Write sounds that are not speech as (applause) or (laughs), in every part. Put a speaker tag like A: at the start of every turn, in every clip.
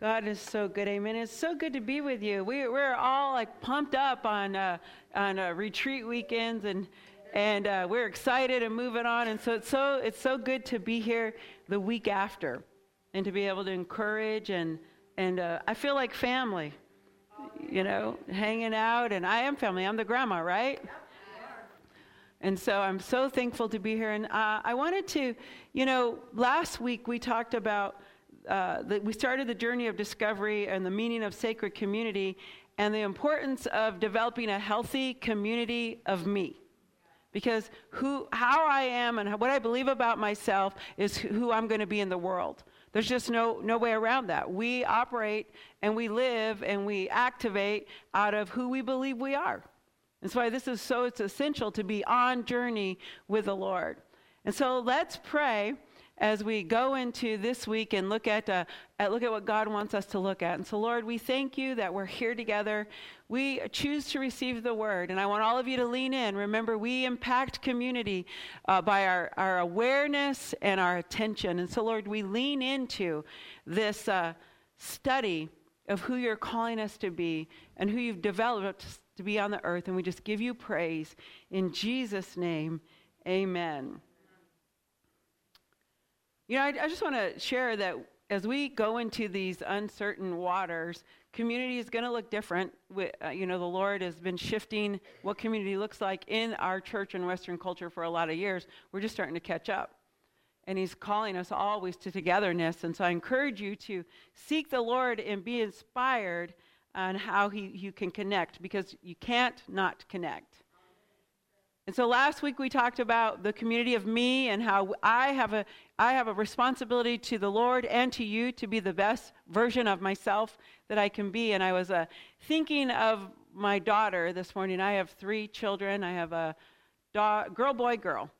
A: God is so good. Amen. It's so good to be with you. We, we're all like pumped up on, uh, on uh, retreat weekends and, and uh, we're excited and moving on. And so it's, so it's so good to be here the week after and to be able to encourage. And, and uh, I feel like family, you know, hanging out. And I am family. I'm the grandma, right? And so I'm so thankful to be here. And uh, I wanted to, you know, last week we talked about uh, we started the journey of discovery and the meaning of sacred community and the importance of developing a healthy community of me. Because who, how I am and what I believe about myself is who I'm going to be in the world. There's just no, no way around that. We operate and we live and we activate out of who we believe we are. That's why this is so it's essential to be on journey with the Lord. And so let's pray as we go into this week and look at, uh, at, look at what God wants us to look at. And so, Lord, we thank you that we're here together. We choose to receive the word, and I want all of you to lean in. Remember, we impact community uh, by our, our awareness and our attention. And so, Lord, we lean into this uh, study of who you're calling us to be and who you've developed to be on the earth. And we just give you praise. In Jesus' name, amen. You know, I, I just want to share that as we go into these uncertain waters, community is going to look different. We, uh, you know, the Lord has been shifting what community looks like in our church and Western culture for a lot of years. We're just starting to catch up. And He's calling us always to togetherness. And so I encourage you to seek the Lord and be inspired on how he, you can connect because you can't not connect. And so last week we talked about the community of me and how I have a I have a responsibility to the Lord and to you to be the best version of myself that I can be. And I was uh, thinking of my daughter this morning. I have three children. I have a do- girl, boy, girl.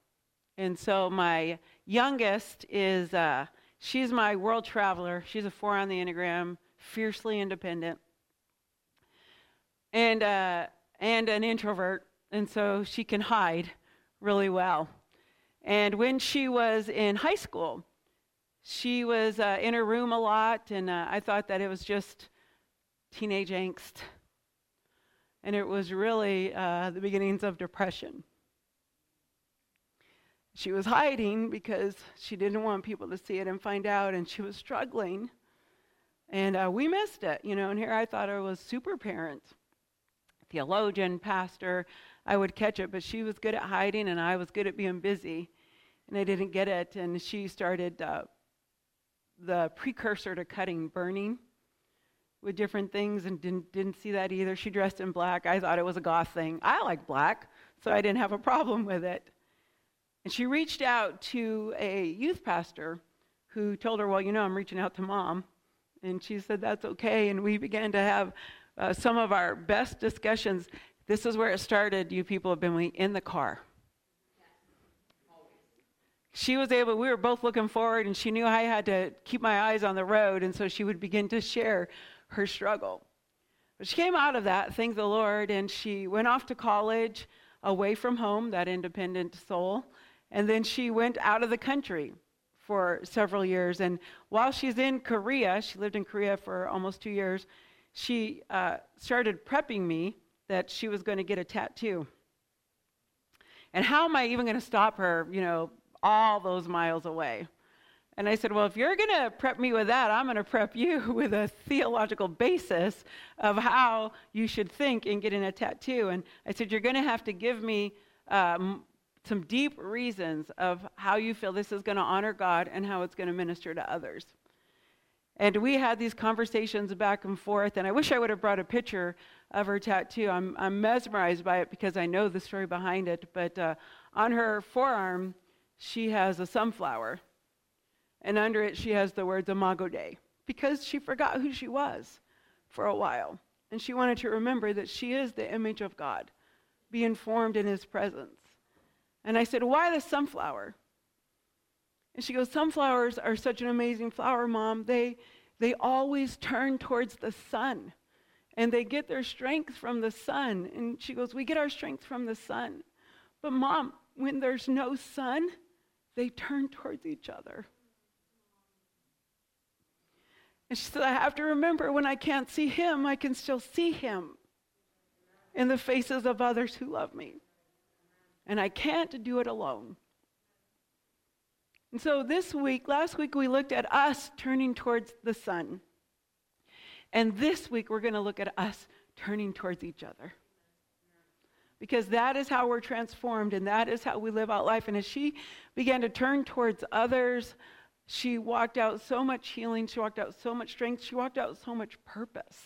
A: And so my youngest is uh, she's my world traveler. She's a four on the enneagram, fiercely independent, and uh, and an introvert and so she can hide really well. And when she was in high school, she was uh, in her room a lot, and uh, I thought that it was just teenage angst. And it was really uh, the beginnings of depression. She was hiding because she didn't want people to see it and find out, and she was struggling. And uh, we missed it, you know. And here I thought I was super parent, theologian, pastor, I would catch it, but she was good at hiding and I was good at being busy. And I didn't get it. And she started uh, the precursor to cutting burning with different things and didn't, didn't see that either. She dressed in black. I thought it was a goth thing. I like black, so I didn't have a problem with it. And she reached out to a youth pastor who told her, Well, you know, I'm reaching out to mom. And she said, That's okay. And we began to have uh, some of our best discussions. This is where it started. You people have been in the car. She was able, we were both looking forward, and she knew I had to keep my eyes on the road, and so she would begin to share her struggle. But she came out of that, thank the Lord, and she went off to college away from home, that independent soul, and then she went out of the country for several years. And while she's in Korea, she lived in Korea for almost two years, she uh, started prepping me that she was going to get a tattoo. And how am I even going to stop her, you know, all those miles away? And I said, Well, if you're going to prep me with that, I'm going to prep you (laughs) with a theological basis of how you should think in getting a tattoo. And I said, You're going to have to give me um, some deep reasons of how you feel this is going to honor God and how it's going to minister to others. And we had these conversations back and forth, and I wish I would have brought a picture of her tattoo. I'm, I'm mesmerized by it because I know the story behind it. But uh, on her forearm, she has a sunflower. And under it, she has the words Imago Dei because she forgot who she was for a while. And she wanted to remember that she is the image of God, be informed in his presence. And I said, Why the sunflower? And she goes, Sunflowers are such an amazing flower, Mom. They, they always turn towards the sun and they get their strength from the sun. And she goes, We get our strength from the sun. But, mom, when there's no sun, they turn towards each other. And she said, I have to remember when I can't see him, I can still see him in the faces of others who love me. And I can't do it alone. And so this week, last week, we looked at us turning towards the sun. And this week, we're going to look at us turning towards each other. Because that is how we're transformed and that is how we live out life. And as she began to turn towards others, she walked out so much healing. She walked out so much strength. She walked out so much purpose.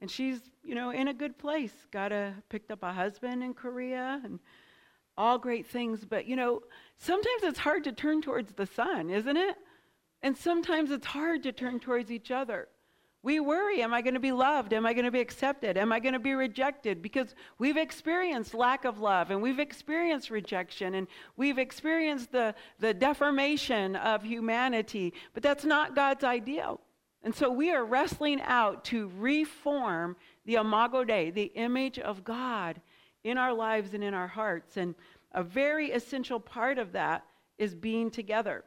A: And she's, you know, in a good place. Got a picked up a husband in Korea and all great things. But, you know, sometimes it's hard to turn towards the sun, isn't it? And sometimes it's hard to turn towards each other. We worry, am I going to be loved? Am I going to be accepted? Am I going to be rejected? Because we've experienced lack of love and we've experienced rejection and we've experienced the, the deformation of humanity. But that's not God's ideal. And so we are wrestling out to reform the Imago Dei, the image of God in our lives and in our hearts. And a very essential part of that is being together.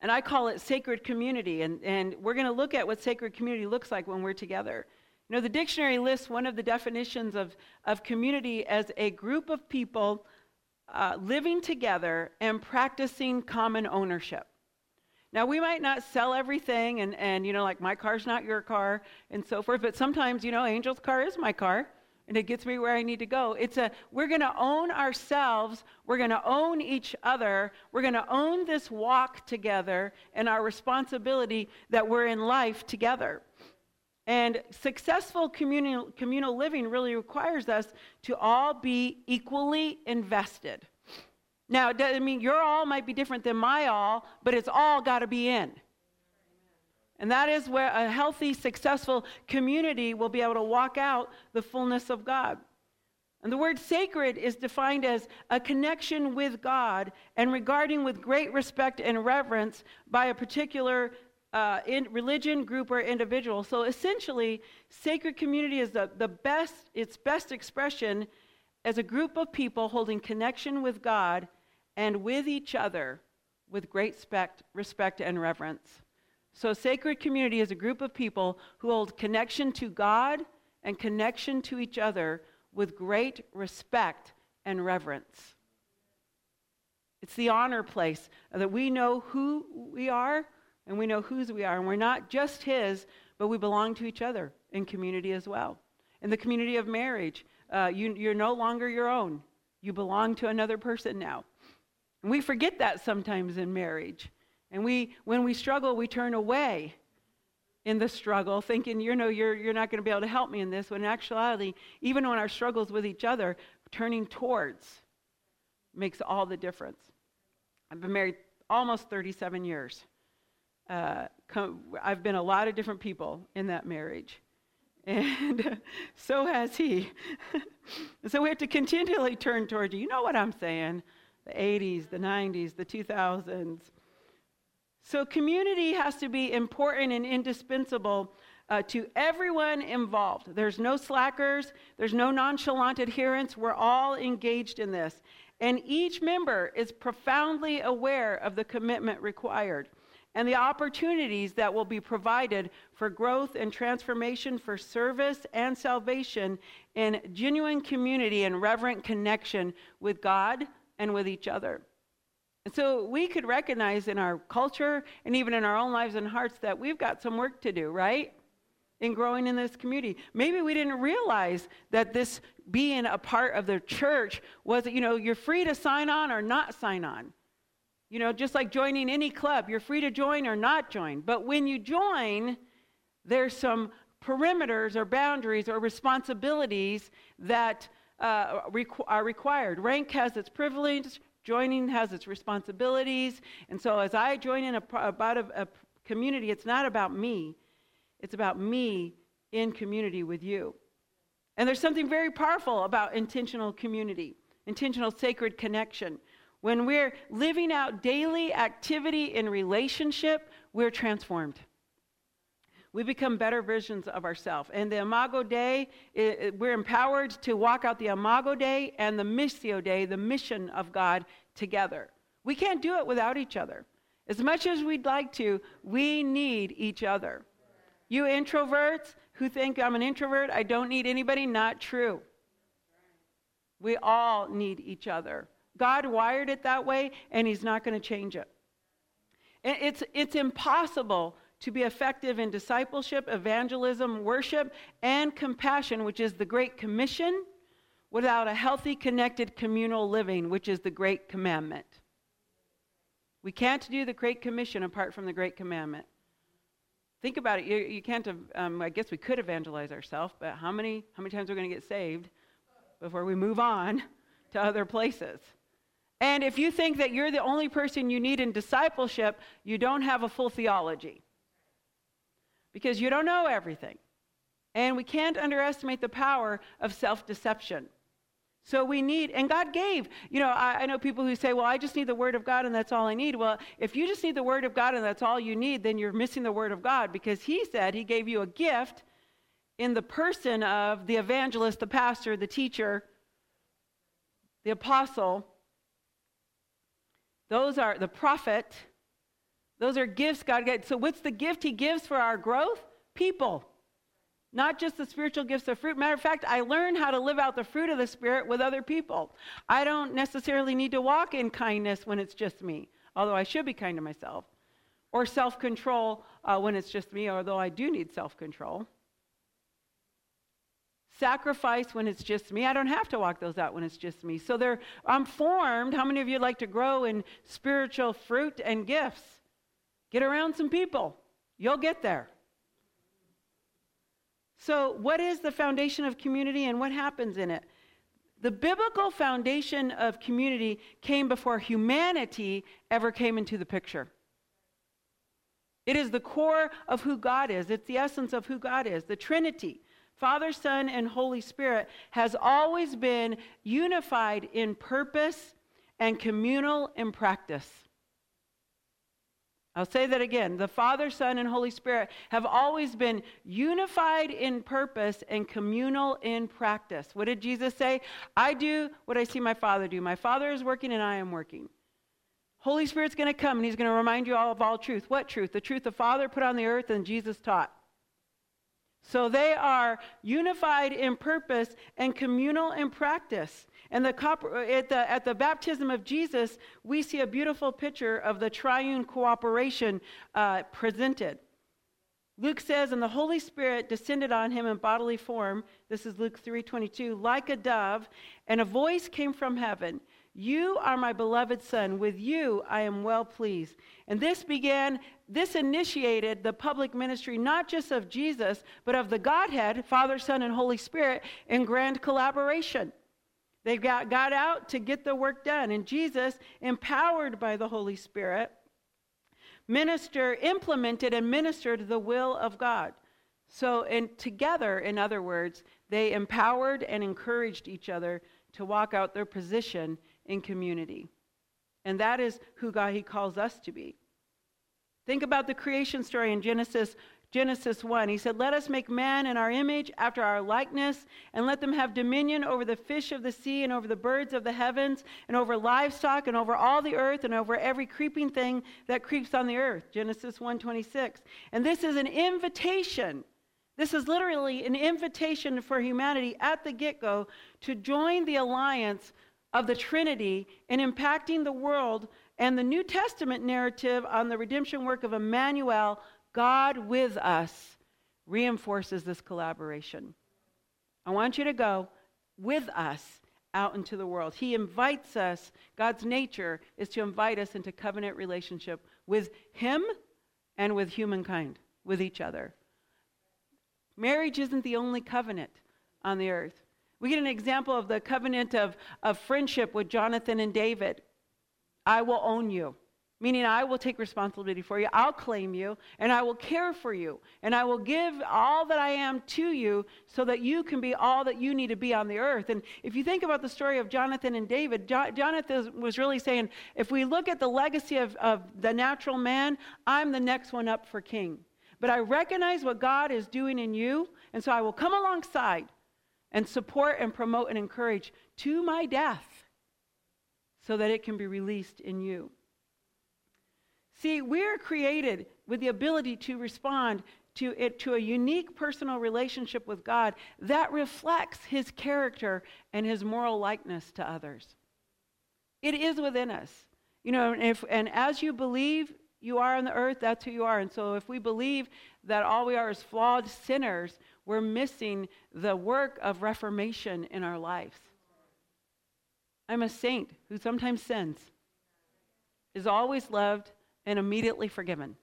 A: And I call it sacred community. And, and we're going to look at what sacred community looks like when we're together. You know, the dictionary lists one of the definitions of, of community as a group of people uh, living together and practicing common ownership. Now, we might not sell everything, and, and, you know, like my car's not your car and so forth, but sometimes, you know, Angel's car is my car and it gets me where I need to go. It's a we're going to own ourselves, we're going to own each other, we're going to own this walk together and our responsibility that we're in life together. And successful communal, communal living really requires us to all be equally invested. Now, it doesn't mean your all might be different than my all, but it's all got to be in. And that is where a healthy, successful community will be able to walk out the fullness of God. And the word sacred is defined as a connection with God and regarding with great respect and reverence by a particular uh, religion, group, or individual. So essentially, sacred community is the, the best, its best expression as a group of people holding connection with God and with each other with great respect, respect and reverence. So, sacred community is a group of people who hold connection to God and connection to each other with great respect and reverence. It's the honor place that we know who we are and we know whose we are. And we're not just His, but we belong to each other in community as well. In the community of marriage, uh, you, you're no longer your own, you belong to another person now. And we forget that sometimes in marriage. And we, when we struggle, we turn away in the struggle, thinking, you know, you're, you're not going to be able to help me in this. When in actuality, even when our struggles with each other, turning towards makes all the difference. I've been married almost 37 years. Uh, I've been a lot of different people in that marriage. (laughs) And so has he. (laughs) so we have to continually turn towards you. You know what I'm saying? The 80s, the 90s, the 2000s, so, community has to be important and indispensable uh, to everyone involved. There's no slackers, there's no nonchalant adherence. We're all engaged in this. And each member is profoundly aware of the commitment required and the opportunities that will be provided for growth and transformation, for service and salvation in genuine community and reverent connection with God and with each other. And so we could recognize in our culture and even in our own lives and hearts that we've got some work to do, right? In growing in this community. Maybe we didn't realize that this being a part of the church was, you know, you're free to sign on or not sign on. You know, just like joining any club, you're free to join or not join. But when you join, there's some perimeters or boundaries or responsibilities that uh, requ- are required. Rank has its privilege, Joining has its responsibilities. And so as I join in a, about a, a community, it's not about me, it's about me in community with you. And there's something very powerful about intentional community, intentional sacred connection. When we're living out daily activity in relationship, we're transformed we become better versions of ourselves. And the Imago Dei, it, we're empowered to walk out the Imago Dei and the Missio Dei, the mission of God, together. We can't do it without each other. As much as we'd like to, we need each other. You introverts who think I'm an introvert, I don't need anybody, not true. We all need each other. God wired it that way, and He's not going to change it. It's, it's impossible to be effective in discipleship, evangelism, worship, and compassion, which is the Great Commission, without a healthy, connected communal living, which is the Great Commandment. We can't do the Great Commission apart from the Great Commandment. Think about it. You, you can't, um, I guess we could evangelize ourselves, but how many, how many times are we going to get saved before we move on (laughs) to other places? And if you think that you're the only person you need in discipleship, you don't have a full theology because you don't know everything. And we can't underestimate the power of self deception. So we need, and God gave. You know, I, I, know people who say, well, I just need the Word of God and that's all I need. Well, if you just need the Word of God and that's all you need, then you're missing the Word of God because He said He gave you a gift in the person of the evangelist, the pastor, the teacher, the apostle. Those are the prophet, those are gifts God gets. So, what's the gift He gives for our growth? People. Not just the spiritual gifts of fruit. Matter of fact, I learn how to live out the fruit of the Spirit with other people. I don't necessarily need to walk in kindness when it's just me, although I should be kind to myself, or self control uh, when it's just me, although I do need self control. Sacrifice when it's just me. I don't have to walk those out when it's just me. So they're, I'm formed. How many of you like to grow in spiritual fruit and gifts? Get around some people. You'll get there. So, what is the foundation of community and what happens in it? The biblical foundation of community came before humanity ever came into the picture. It is the core of who God is, it's the essence of who God is. The Trinity, Father, Son, and Holy Spirit, has always been unified in purpose and communal in practice. I'll say that again. The Father, Son, and Holy Spirit have always been unified in purpose and communal in practice. What did Jesus say? I do what I see my Father do. My Father is working and I am working. Holy Spirit's going to come and he's going to remind you all of all truth. What truth? The truth the Father put on the earth and Jesus taught. So they are unified in purpose and communal in practice. And the, at, the, at the baptism of Jesus, we see a beautiful picture of the triune cooperation uh, presented. Luke says, and the Holy Spirit descended on him in bodily form. This is Luke 3:22, like a dove, and a voice came from heaven. You are my beloved son. With you I am well pleased. And this began, this initiated the public ministry not just of Jesus, but of the Godhead, Father, Son, and Holy Spirit in grand collaboration. They got, got out to get the work done. And Jesus, empowered by the Holy Spirit, minister, implemented and ministered the will of God. So, and together, in other words, they empowered and encouraged each other to walk out their position in community. And that is who God He calls us to be. Think about the creation story in Genesis Genesis 1. He said, Let us make man in our image, after our likeness, and let them have dominion over the fish of the sea, and over the birds of the heavens, and over livestock, and over all the earth, and over every creeping thing that creeps on the earth. Genesis 1 26. And this is an invitation. This is literally an invitation for humanity at the get go to join the alliance of the Trinity in impacting the world and the New Testament narrative on the redemption work of Emmanuel God with us reinforces this collaboration. I want you to go with us out into the world. He invites us, God's nature is to invite us into covenant relationship with Him and with humankind, with each other. Marriage isn't the only covenant on the earth. We get an example of the covenant of, of friendship with Jonathan and David. I will own you meaning I will take responsibility for you. I'll claim you and I will care for you and I will give all that I am to you so that you can be all that you need to be on the earth. And if you think about the story of Jonathan and David, jo- Jonathan was really saying, if we look at the legacy of, of the natural man, I'm the next one up for king. But I recognize what God is doing in you, and so I will come alongside and support and promote and encourage to my death so that it can be released in you. See, we're created with the ability to respond to it to a unique personal relationship with God that reflects his character and his moral likeness to others. It is within us. You know, and, if, and as you believe you are on the earth, that's who you are. And so if we believe that all we are is flawed sinners, we're missing the work of reformation in our lives. I'm a saint who sometimes sins, is always loved, and immediately forgiven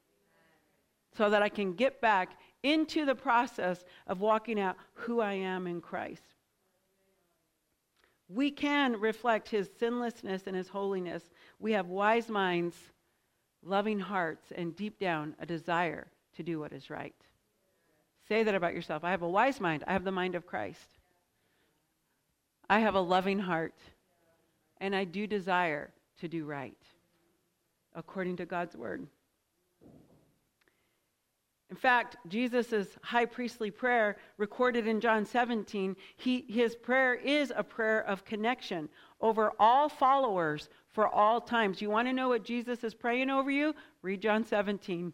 A: so that I can get back into the process of walking out who I am in Christ. We can reflect his sinlessness and his holiness. We have wise minds, loving hearts, and deep down a desire to do what is right. Say that about yourself. I have a wise mind. I have the mind of Christ. I have a loving heart, and I do desire to do right according to God's word. In fact, Jesus' high priestly prayer, recorded in John 17, he, his prayer is a prayer of connection over all followers for all times. You want to know what Jesus is praying over you? Read John 17.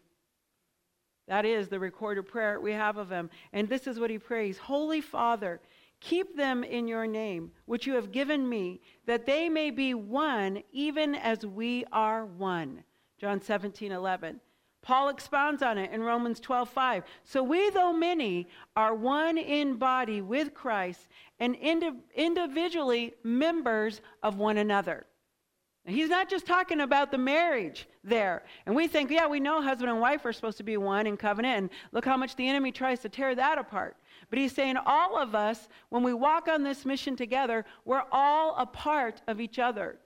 A: That is the recorded prayer we have of him. And this is what he prays Holy Father, keep them in your name, which you have given me, that they may be one, even as we are one. John 17, 11. Paul expounds on it in Romans 12:5. So we though many are one in body with Christ and indi- individually members of one another. And he's not just talking about the marriage there. And we think, yeah, we know husband and wife are supposed to be one in covenant, and look how much the enemy tries to tear that apart. But he's saying all of us, when we walk on this mission together, we're all a part of each other.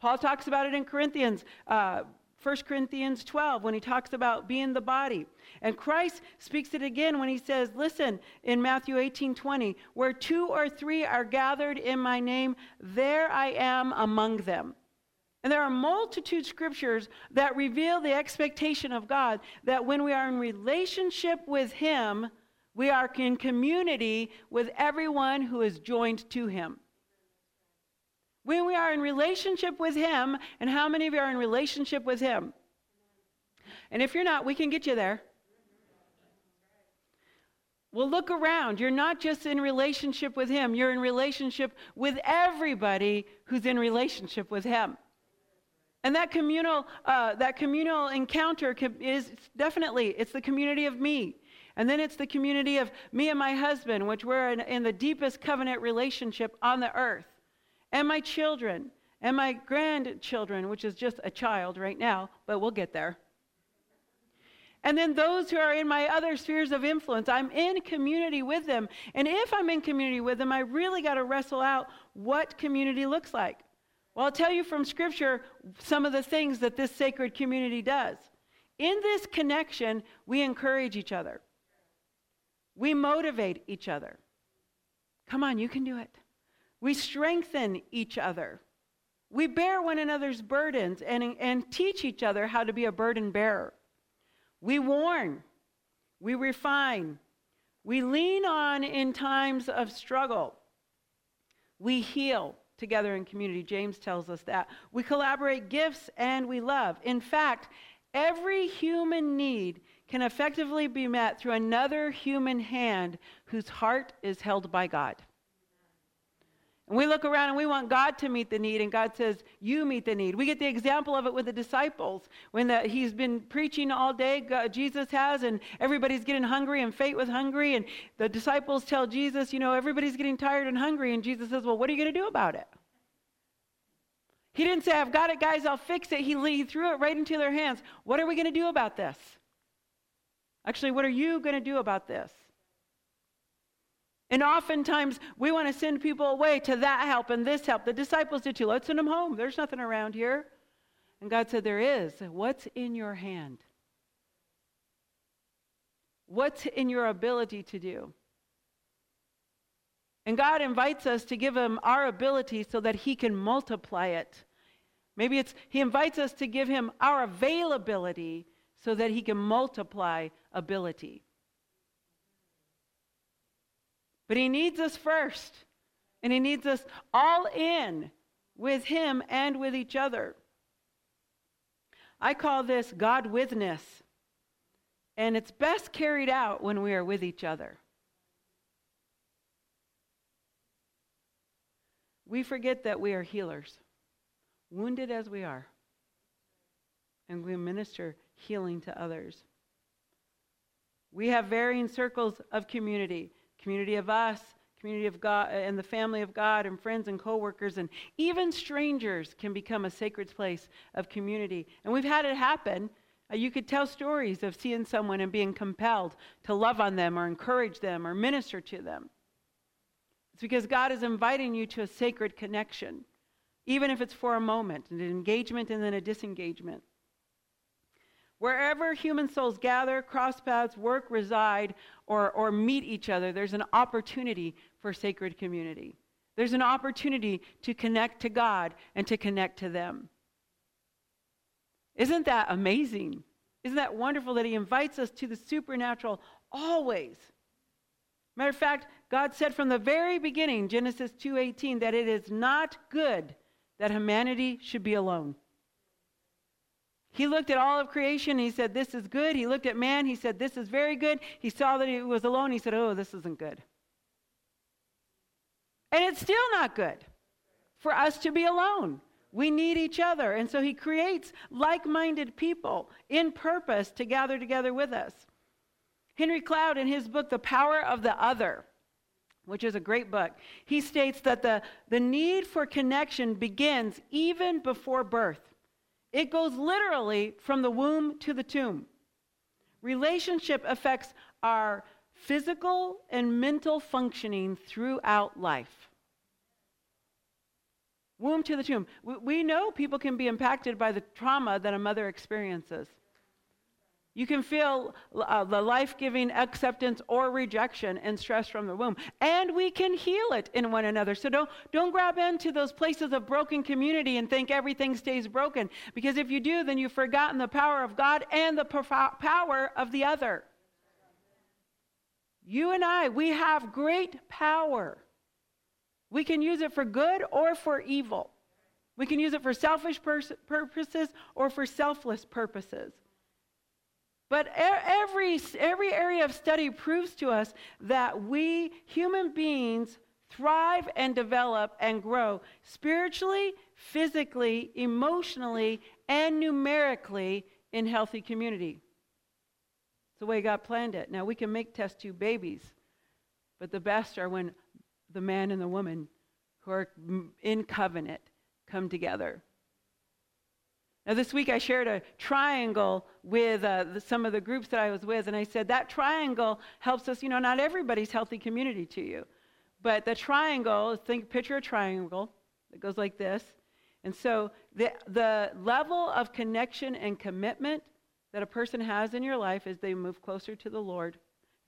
A: Paul talks about it in Corinthians. Uh, 1 Corinthians 12 when he talks about being the body. And Christ speaks it again when he says, listen, in Matthew 18 20, where two or three are gathered in my name, there I am among them. And there are multitude scriptures that reveal the expectation of God that when we are in relationship with him, we are in community with everyone who is joined to him. When we are in relationship with Him, and how many of you are in relationship with Him? And if you're not, we can get you there. Well, look around. You're not just in relationship with Him, you're in relationship with everybody who's in relationship with Him. And that communal, uh, that communal encounter is definitely, it's the community of me. And then it's the community of me and my husband, which we're in, in the deepest covenant relationship on the earth and my children and my grandchildren, which is just a child right now, but we'll get there. And then those who are in my other spheres of influence, I'm in community with them. And if I'm in community with them, I really got to wrestle out what community looks like. Well, I'll tell you from Scripture some of the things that this sacred community does. In this connection, we encourage each other, we motivate each other. Come on, you can do it. We strengthen each other. We bear one another's burdens and, and teach each other how to be a burden bearer. We warn. We refine. We lean on in times of struggle. We heal together in community. James tells us that. We collaborate gifts and we love. In fact, every human need can effectively be met through another human hand whose heart is held by God. And we look around and we want God to meet the need, and God says, You meet the need. We get the example of it with the disciples when the, he's been preaching all day, God, uh, Jesus has, and everybody's getting hungry and fate was hungry. And the disciples tell Jesus, You know, everybody's getting tired and hungry. And Jesus says, Well, what are you going to do about it? He didn't say, I've got it, guys, I'll fix it. He, he threw it right into their hands. What are we going to do about this? Actually, what are you going to do about this? And oftentimes we want to send people away to that help and this help. The disciples did too. Let's send them home. There's nothing around here. And God said, There is. What's in your hand? What's in your ability to do? And God invites us to give Him our ability so that He can multiply it. Maybe it's He invites us to give Him our availability so that He can multiply ability. But He needs us first, and He needs us all in with Him and with each other. I call this God withness. And it's best carried out when we are with each other. We forget that we are healers, wounded as we are, and we minister healing to others. We have varying circles of community community of us, community of God, and the family of God, and friends and coworkers, and even strangers can become a sacred place of community. And we've had it happen. Uh, you could tell stories of seeing someone and being compelled to love on them or encourage them or minister to them. It's because God is inviting you to a sacred connection, even if it's for a moment, an engagement and then a disengagement. Wherever human souls gather, cross paths, work, reside, or, or meet each other, there's an opportunity for sacred community. There's an opportunity to connect to God and to connect to them. Isn't that amazing? Isn't that wonderful that He invites us to the supernatural always? Matter of fact, God said from the very beginning, Genesis 2:18, that it is not good that humanity should be alone. He looked at all of creation. He said, This is good. He looked at man. He said, This is very good. He saw that he was alone. He said, Oh, this isn't good. And it's still not good for us to be alone. We need each other. And so he creates like minded people in purpose to gather together with us. Henry Cloud, in his book, The Power of the Other, which is a great book, he states that the, the need for connection begins even before birth. It goes literally from the womb to the tomb. Relationship affects our physical and mental functioning throughout life. Womb to the tomb. We know people can be impacted by the trauma that a mother experiences. You can feel uh, the life giving acceptance or rejection and stress from the womb. And we can heal it in one another. So don't, don't grab into those places of broken community and think everything stays broken. Because if you do, then you've forgotten the power of God and the power of the other. You and I, we have great power. We can use it for good or for evil. We can use it for selfish purposes or for selfless purposes. But every, every area of study proves to us that we human beings thrive and develop and grow spiritually, physically, emotionally, and numerically in healthy community. It's the way God planned it. Now, we can make test tube babies, but the best are when the man and the woman who are in covenant come together. Now, this week I shared a triangle with uh, the, some of the groups that I was with, and I said that triangle helps us. You know, not everybody's healthy community to you, but the triangle, think, picture a triangle that goes like this. And so the, the level of connection and commitment that a person has in your life as they move closer to the Lord,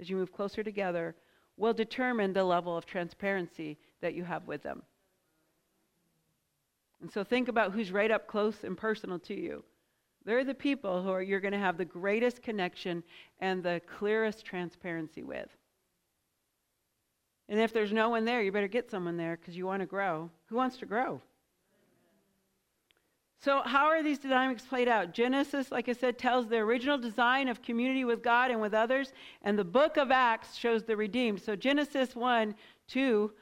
A: as you move closer together, will determine the level of transparency that you have with them. And so think about who's right up close and personal to you. They're the people who are, you're going to have the greatest connection and the clearest transparency with. And if there's no one there, you better get someone there because you want to grow. Who wants to grow? So, how are these dynamics played out? Genesis, like I said, tells the original design of community with God and with others, and the book of Acts shows the redeemed. So, Genesis 1, 2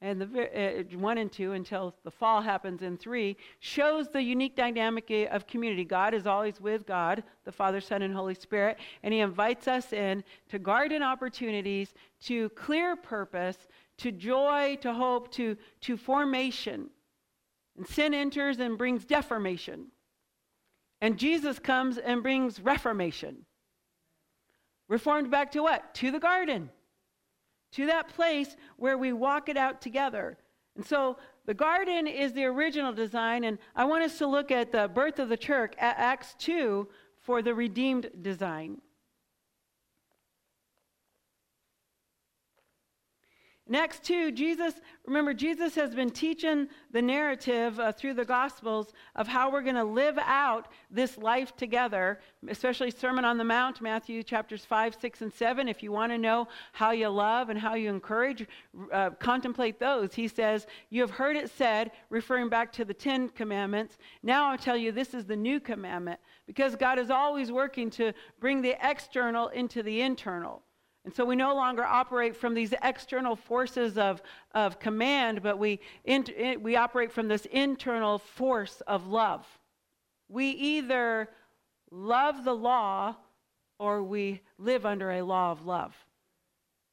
A: and the uh, one and two until the fall happens in three shows the unique dynamic of community. God is always with god the father son and holy spirit and he invites us in to garden opportunities to clear purpose to joy to hope to, to formation. And sin enters and brings deformation. And jesus comes and brings reformation. Reformed back to what? To the garden to that place where we walk it out together. And so the garden is the original design, and I want us to look at the birth of the church at Acts 2 for the redeemed design. Acts 2, Jesus, remember, Jesus has been teaching the narrative uh, through the Gospels of how we're going to live out this life together, especially Sermon on the Mount, Matthew chapters 5, 6, and 7. If you want to know how you love and how you encourage, uh, contemplate those. He says, You have heard it said, referring back to the Ten Commandments. Now I'll tell you, this is the new commandment, because God is always working to bring the external into the internal. And so we no longer operate from these external forces of, of command, but we, in, we operate from this internal force of love. We either love the law or we live under a law of love.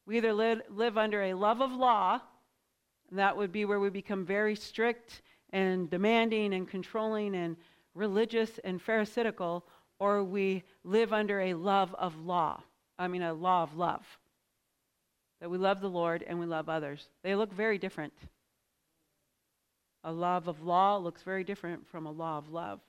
A: We either live, live under a love of law, and that would be where we become very strict and demanding and controlling and religious and pharisaical, or we live under a love of law. I mean, a law of love. That we love the Lord and we love others. They look very different. A love of law looks very different from a law of love.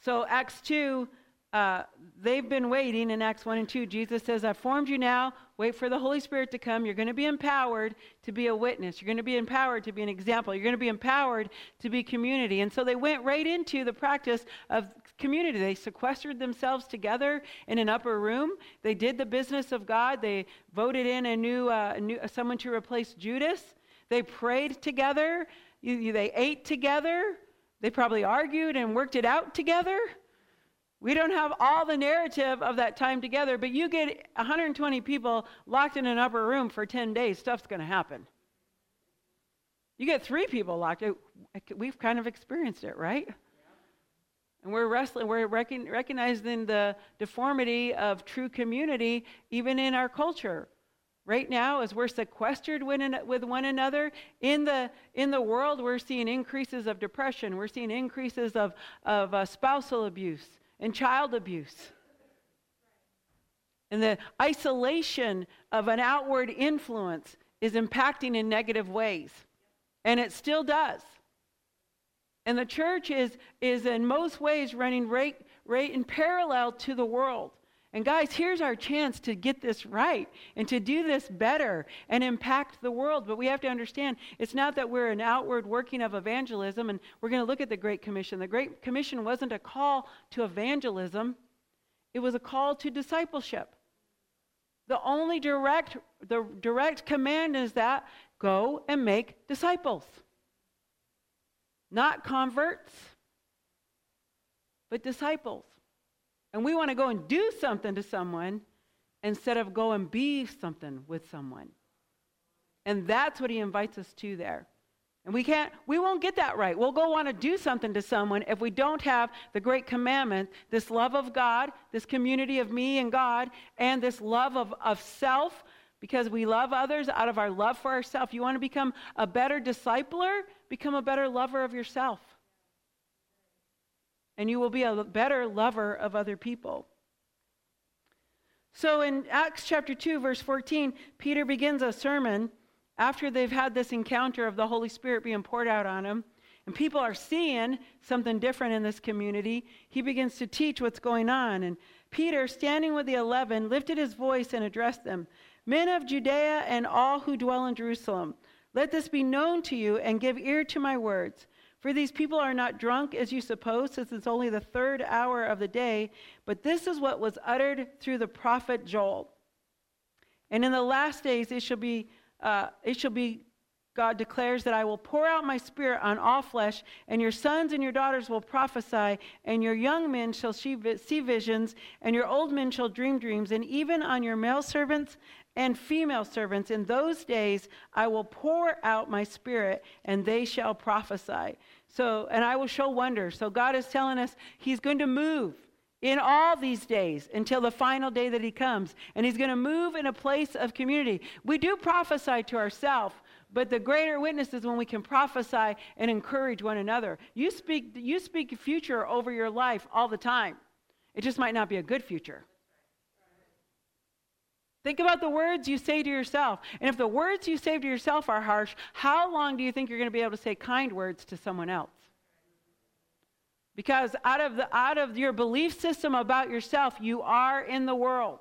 A: So, Acts 2 uh, they've been waiting in Acts 1 and 2. Jesus says, I've formed you now. Wait for the Holy Spirit to come. You're going to be empowered to be a witness. You're going to be empowered to be an example. You're going to be empowered to be community. And so they went right into the practice of community. They sequestered themselves together in an upper room. They did the business of God. They voted in a new, uh, a new someone to replace Judas. They prayed together. You, you, they ate together. They probably argued and worked it out together. We don't have all the narrative of that time together, but you get 120 people locked in an upper room for 10 days, stuff's going to happen. You get three people locked. We've kind of experienced it, right? And we're wrestling, we're recon, recognizing the deformity of true community even in our culture. Right now, as we're sequestered with one another, in the, in the world, we're seeing increases of depression. We're seeing increases of, of uh, spousal abuse and child abuse. And the isolation of an outward influence is impacting in negative ways. And it still does. And the church is, is in most ways running right, right in parallel to the world. And guys, here's our chance to get this right and to do this better and impact the world. But we have to understand it's not that we're an outward working of evangelism, and we're going to look at the Great Commission. The Great Commission wasn't a call to evangelism, it was a call to discipleship. The only direct, the direct command is that go and make disciples. Not converts, but disciples. And we want to go and do something to someone instead of go and be something with someone. And that's what he invites us to there. And we can't, we won't get that right. We'll go want to do something to someone if we don't have the great commandment, this love of God, this community of me and God, and this love of, of self, because we love others out of our love for ourselves. You want to become a better discipler? Become a better lover of yourself and you will be a better lover of other people. So in Acts chapter 2, verse 14, Peter begins a sermon after they've had this encounter of the Holy Spirit being poured out on them. And people are seeing something different in this community. He begins to teach what's going on. And Peter, standing with the eleven, lifted his voice and addressed them Men of Judea and all who dwell in Jerusalem, let this be known to you and give ear to my words. For these people are not drunk as you suppose, since it's only the third hour of the day, but this is what was uttered through the prophet Joel. And in the last days it shall be, uh, it shall be, God declares that I will pour out my spirit on all flesh, and your sons and your daughters will prophesy, and your young men shall see visions, and your old men shall dream dreams, and even on your male servants and female servants in those days I will pour out my spirit, and they shall prophesy. So, and I will show wonders. So God is telling us He's going to move in all these days until the final day that He comes. And He's going to move in a place of community. We do prophesy to ourselves, but the greater witness is when we can prophesy and encourage one another. You speak, you speak future over your life all the time. It just might not be a good future. Think about the words you say to yourself. And if the words you say to yourself are harsh, how long do you think you're going to be able to say kind words to someone else? Because out of, the, out of your belief system about yourself, you are in the world.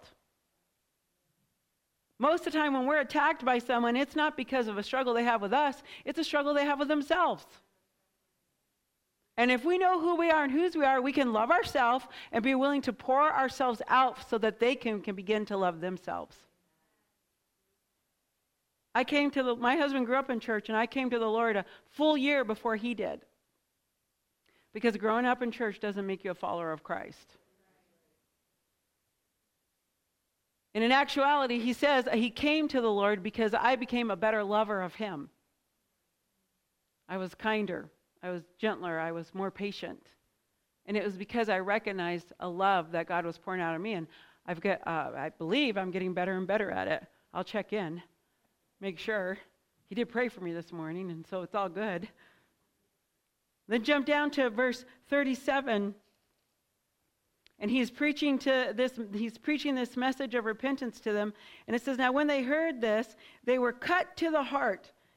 A: Most of the time, when we're attacked by someone, it's not because of a struggle they have with us, it's a struggle they have with themselves. And if we know who we are and whose we are, we can love ourselves and be willing to pour ourselves out so that they can, can begin to love themselves. I came to the, my husband grew up in church, and I came to the Lord a full year before he did. Because growing up in church doesn't make you a follower of Christ. And in actuality, he says he came to the Lord because I became a better lover of him. I was kinder, I was gentler, I was more patient. And it was because I recognized a love that God was pouring out of me. And I've got, uh, I believe I'm getting better and better at it. I'll check in, make sure. He did pray for me this morning, and so it's all good. Then jump down to verse 37 and he's preaching to this he's preaching this message of repentance to them and it says now when they heard this they were cut to the heart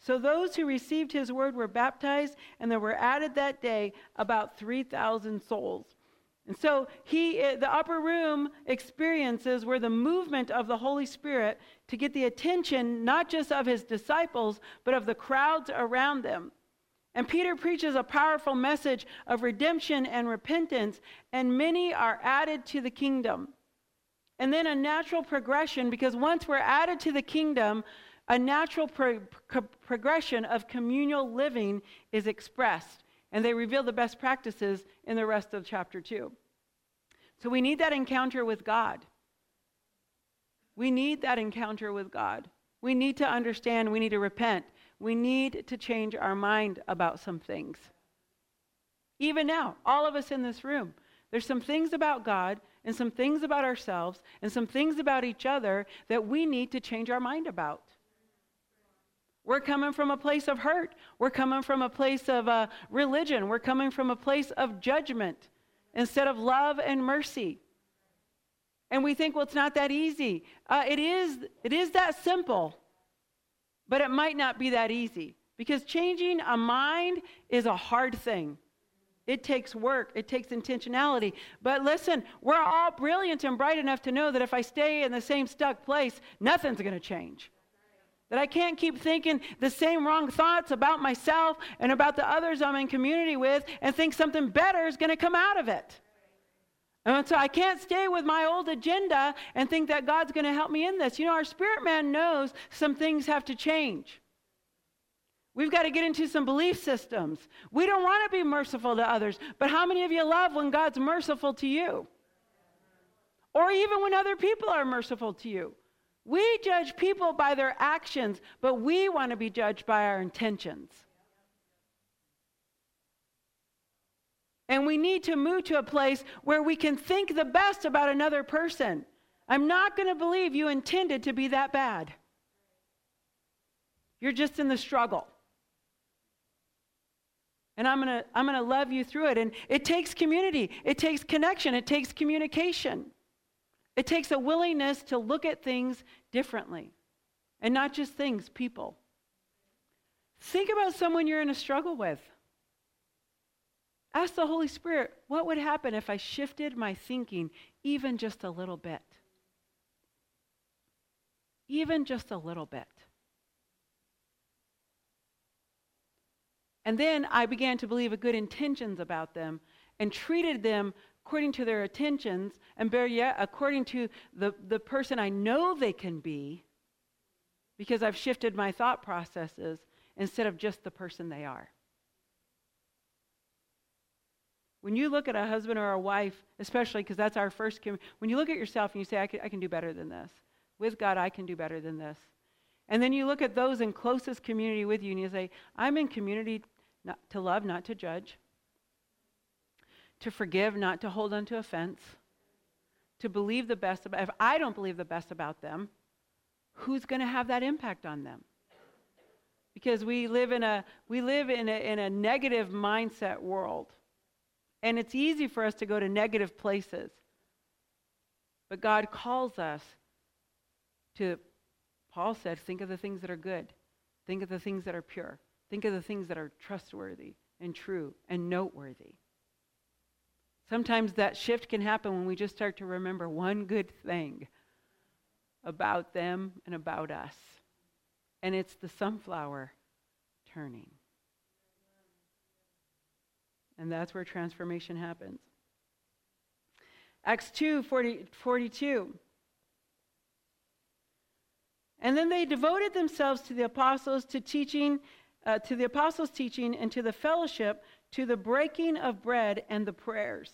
A: So those who received his word were baptized, and there were added that day about 3,000 souls. And so he, eh, the upper room experiences were the movement of the Holy Spirit to get the attention not just of his disciples, but of the crowds around them. And Peter preaches a powerful message of redemption and repentance, and many are added to the kingdom. And then a natural progression, because once we're added to the kingdom, a natural pro- pro- progression of communal living is expressed. And they reveal the best practices in the rest of chapter 2. So we need that encounter with God. We need that encounter with God. We need to understand, we need to repent we need to change our mind about some things. Even now, all of us in this room, there's some things about God and some things about ourselves and some things about each other that we need to change our mind about. We're coming from a place of hurt. We're coming from a place of uh, religion. We're coming from a place of judgment instead of love and mercy. And we think, well, it's not that easy. Uh, it is. It is that simple. But it might not be that easy because changing a mind is a hard thing. It takes work, it takes intentionality. But listen, we're all brilliant and bright enough to know that if I stay in the same stuck place, nothing's going to change. That I can't keep thinking the same wrong thoughts about myself and about the others I'm in community with and think something better is going to come out of it. And so I can't stay with my old agenda and think that God's going to help me in this. You know, our spirit man knows some things have to change. We've got to get into some belief systems. We don't want to be merciful to others, but how many of you love when God's merciful to you? Or even when other people are merciful to you? We judge people by their actions, but we want to be judged by our intentions. And we need to move to a place where we can think the best about another person. I'm not going to believe you intended to be that bad. You're just in the struggle. And I'm going to I'm going to love you through it and it takes community. It takes connection, it takes communication. It takes a willingness to look at things differently. And not just things, people. Think about someone you're in a struggle with. Ask the Holy Spirit, what would happen if I shifted my thinking even just a little bit? Even just a little bit. And then I began to believe a good intentions about them and treated them according to their attentions, and better yet, according to the, the person I know they can be because I've shifted my thought processes instead of just the person they are. When you look at a husband or a wife, especially because that's our first, com- when you look at yourself and you say, I can, I can do better than this. With God, I can do better than this. And then you look at those in closest community with you and you say, I'm in community not to love, not to judge, to forgive, not to hold on to offense, to believe the best about if I don't believe the best about them, who's going to have that impact on them? Because we live in a we live in a, in a negative mindset world. And it's easy for us to go to negative places. But God calls us to Paul said, think of the things that are good. Think of the things that are pure. Think of the things that are trustworthy and true and noteworthy. Sometimes that shift can happen when we just start to remember one good thing about them and about us. And it's the sunflower turning. And that's where transformation happens. Acts 2 40, 42. And then they devoted themselves to the apostles, to teaching, uh, to the apostles' teaching, and to the fellowship, to the breaking of bread and the prayers.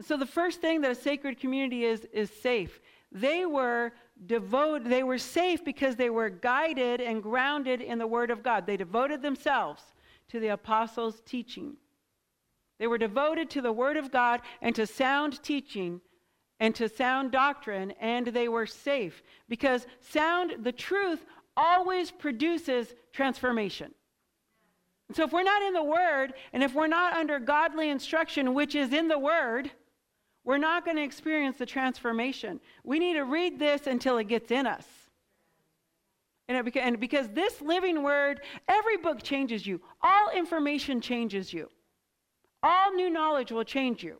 A: So the first thing that a sacred community is is safe. They were devoted, they were safe because they were guided and grounded in the Word of God. They devoted themselves to the apostles' teaching. They were devoted to the Word of God and to sound teaching and to sound doctrine, and they were safe because sound, the truth, always produces transformation. So if we're not in the Word, and if we're not under godly instruction, which is in the Word, we're not going to experience the transformation. We need to read this until it gets in us. And, and because this living Word, every book changes you, all information changes you, all new knowledge will change you.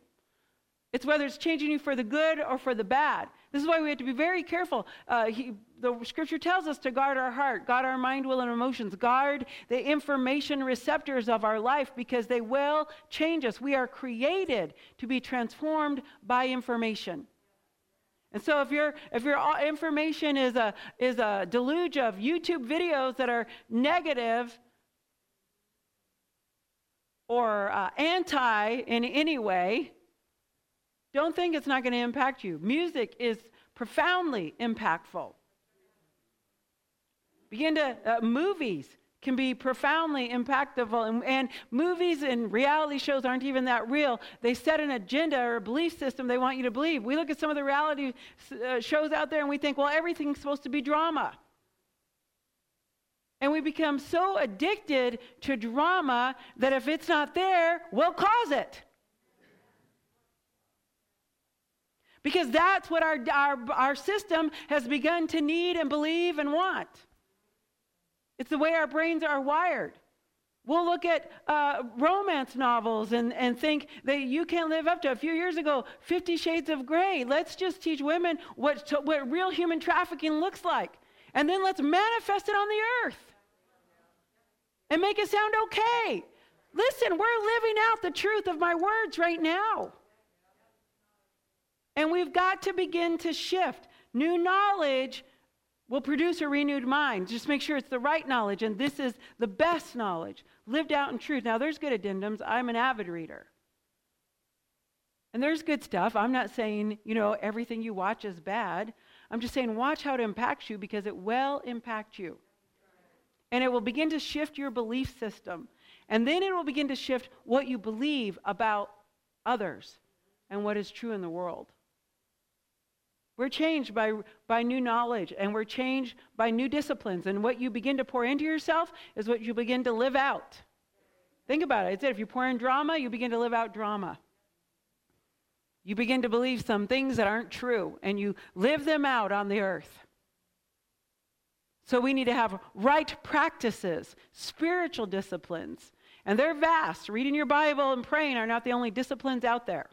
A: It's whether it's changing you for the good or for the bad. This is why we have to be very careful. Uh, he, the scripture tells us to guard our heart, guard our mind, will, and emotions, guard the information receptors of our life because they will change us. We are created to be transformed by information. And so if your if your information is a is a deluge of YouTube videos that are negative or uh, anti in any way, don't think it's not going to impact you. Music is profoundly impactful. Begin to, uh, movies can be profoundly impactful. And, and, movies and reality shows aren't even that real. They set an agenda or a belief system they want you to believe. We look at some of the reality uh, shows out there and we think, well, everything's supposed to be drama. And we become so addicted to drama that if it's not there, we'll cause it. Because that's what our, our, our system has begun to need and believe and want. It's the way our brains are wired. We'll look at uh, romance novels and, and think that you can't live up to. A few years ago, Fifty Shades of Grey. Let's just teach women what, to, what real human trafficking looks like. And then let's manifest it on the earth and make it sound okay. Listen, we're living out the truth of my words right now. And we've got to begin to shift. New knowledge will produce a renewed mind. Just make sure it's the right knowledge, and this is the best knowledge, lived out in truth. Now, there's good addendums. I'm an avid reader. And there's good stuff. I'm not saying, you know, everything you watch is bad. I'm just saying, watch how it impacts you because it will impact you. And it will begin to shift your belief system. And then it will begin to shift what you believe about others and what is true in the world. We're changed by, by new knowledge and we're changed by new disciplines. And what you begin to pour into yourself is what you begin to live out. Think about it. It's it. If you pour in drama, you begin to live out drama. You begin to believe some things that aren't true and you live them out on the earth. So we need to have right practices, spiritual disciplines. And they're vast. Reading your Bible and praying are not the only disciplines out there.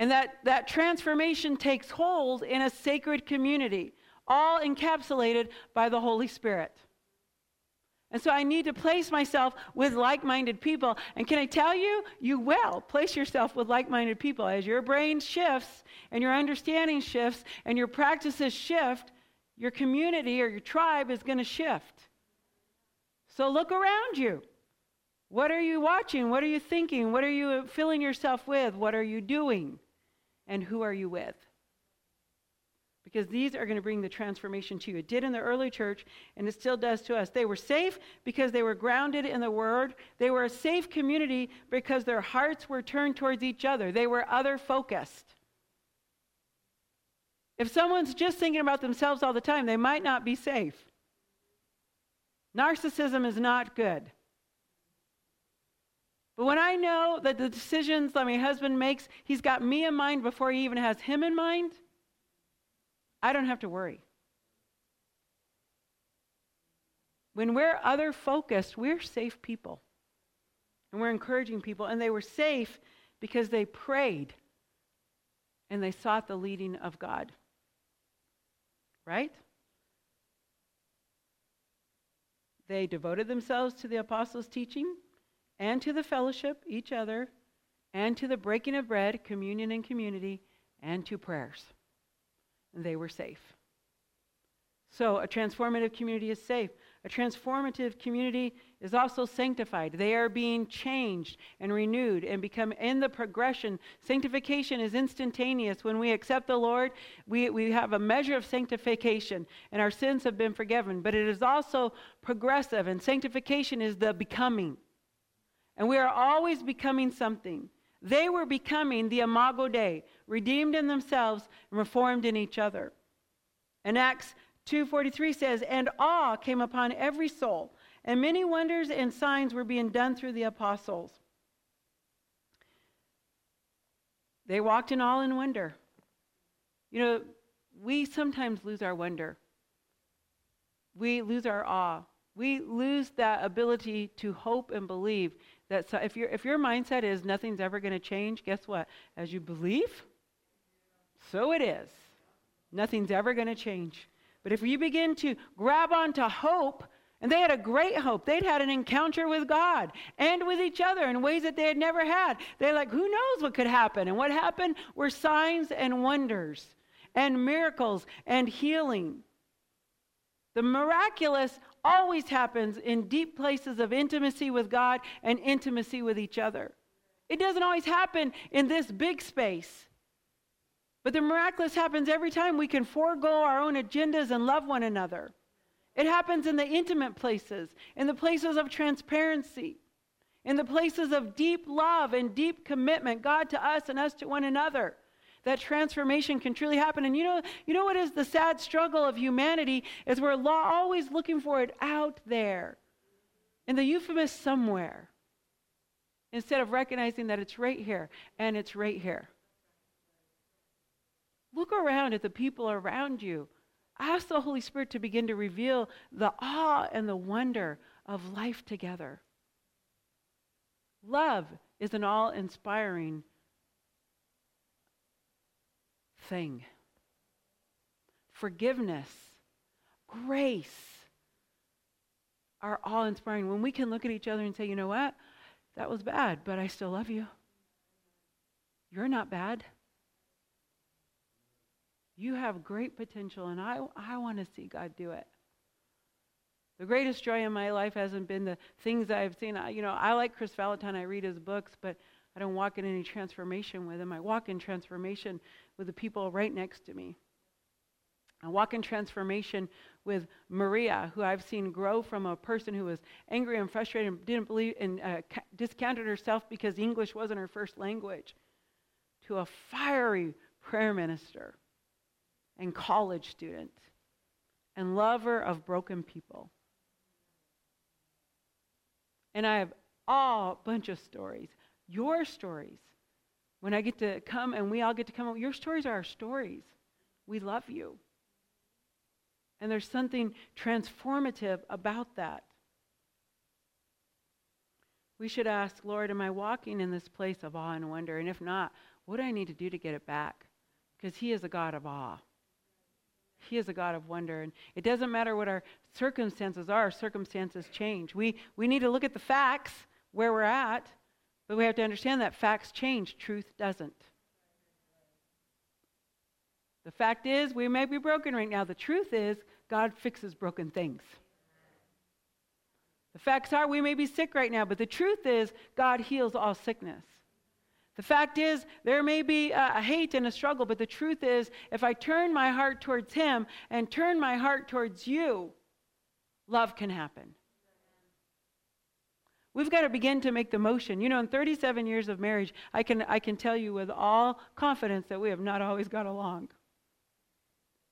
A: And that, that transformation takes hold in a sacred community, all encapsulated by the Holy Spirit. And so I need to place myself with like minded people. And can I tell you, you will place yourself with like minded people. As your brain shifts and your understanding shifts and your practices shift, your community or your tribe is going to shift. So look around you. What are you watching? What are you thinking? What are you filling yourself with? What are you doing? And who are you with? Because these are going to bring the transformation to you. It did in the early church, and it still does to us. They were safe because they were grounded in the Word. They were a safe community because their hearts were turned towards each other. They were other focused. If someone's just thinking about themselves all the time, they might not be safe. Narcissism is not good. But when I know that the decisions that my husband makes, he's got me in mind before he even has him in mind, I don't have to worry. When we're other focused, we're safe people. And we're encouraging people. And they were safe because they prayed and they sought the leading of God. Right? They devoted themselves to the apostles' teaching and to the fellowship, each other, and to the breaking of bread, communion and community, and to prayers. And they were safe. So, a transformative community is safe. A transformative community is also sanctified. They are being changed and renewed and become in the progression. Sanctification is instantaneous. When we accept the Lord, we, we have a measure of sanctification and our sins have been forgiven. But it is also progressive, and sanctification is the becoming. And we are always becoming something. They were becoming the Imago Dei, redeemed in themselves and reformed in each other. And Acts 2:43 says, "And awe came upon every soul, and many wonders and signs were being done through the apostles." They walked in awe and wonder. You know, we sometimes lose our wonder. We lose our awe. We lose that ability to hope and believe that so if, your if your mindset is nothing's ever going to change, guess what? As you believe, so it is. Nothing's ever going to change. But if you begin to grab onto hope, and they had a great hope. They'd had an encounter with God and with each other in ways that they had never had. They're like, who knows what could happen? And what happened were signs and wonders and miracles and healing. The miraculous always happens in deep places of intimacy with God and intimacy with each other. It doesn't always happen in this big space. But the miraculous happens every time we can forego our own agendas and love one another. It happens in the intimate places, in the places of transparency, in the places of deep love and deep commitment, God to us and us to one another. That transformation can truly happen. And you know, you know what is the sad struggle of humanity is we're always looking for it out there, in the euphemist somewhere, instead of recognizing that it's right here and it's right here. Look around at the people around you. Ask the Holy Spirit to begin to reveal the awe and the wonder of life together. Love is an all inspiring thing. Forgiveness, grace are all inspiring. When we can look at each other and say, you know what? That was bad, but I still love you. You're not bad. You have great potential, and I, I want to see God do it. The greatest joy in my life hasn't been the things I've seen. I, you know, I like Kris Vallotton. I read his books, but I don't walk in any transformation with him. I walk in transformation with the people right next to me. I walk in transformation with Maria, who I've seen grow from a person who was angry and frustrated and didn't believe and uh, discounted herself because English wasn't her first language, to a fiery prayer minister and college student and lover of broken people. And I have a bunch of stories, your stories. When I get to come and we all get to come, your stories are our stories. We love you. And there's something transformative about that. We should ask, Lord, am I walking in this place of awe and wonder? And if not, what do I need to do to get it back? Because He is a God of awe. He is a God of wonder. And it doesn't matter what our circumstances are, circumstances change. We, we need to look at the facts where we're at, but we have to understand that facts change, truth doesn't. The fact is, we may be broken right now. The truth is, God fixes broken things. The facts are, we may be sick right now, but the truth is, God heals all sickness. The fact is, there may be a hate and a struggle, but the truth is, if I turn my heart towards Him and turn my heart towards you, love can happen. We've got to begin to make the motion. You know, in 37 years of marriage, I can, I can tell you with all confidence that we have not always got along.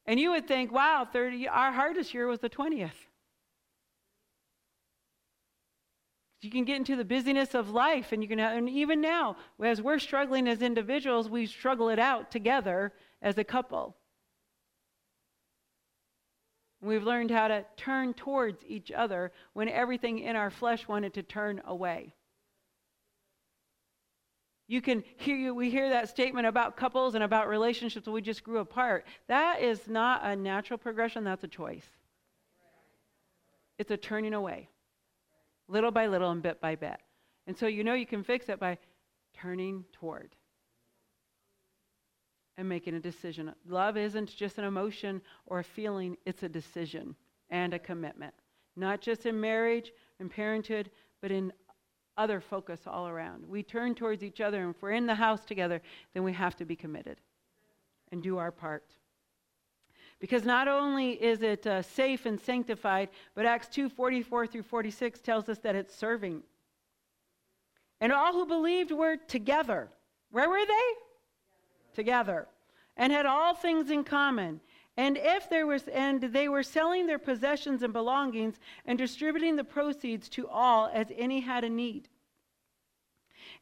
A: And you would think, wow, 30, our hardest year was the 20th. You can get into the busyness of life, and you can, and even now, as we're struggling as individuals, we struggle it out together as a couple. We've learned how to turn towards each other when everything in our flesh wanted to turn away. You can hear you, we hear that statement about couples and about relationships we just grew apart. That is not a natural progression, that's a choice. It's a turning away little by little and bit by bit. And so you know you can fix it by turning toward and making a decision. Love isn't just an emotion or a feeling, it's a decision and a commitment. Not just in marriage and parenthood, but in other focus all around. We turn towards each other, and if we're in the house together, then we have to be committed and do our part. Because not only is it uh, safe and sanctified, but Acts 2 44 through 46 tells us that it's serving. And all who believed were together. Where were they? Together. And had all things in common. And if there was and they were selling their possessions and belongings and distributing the proceeds to all as any had a need.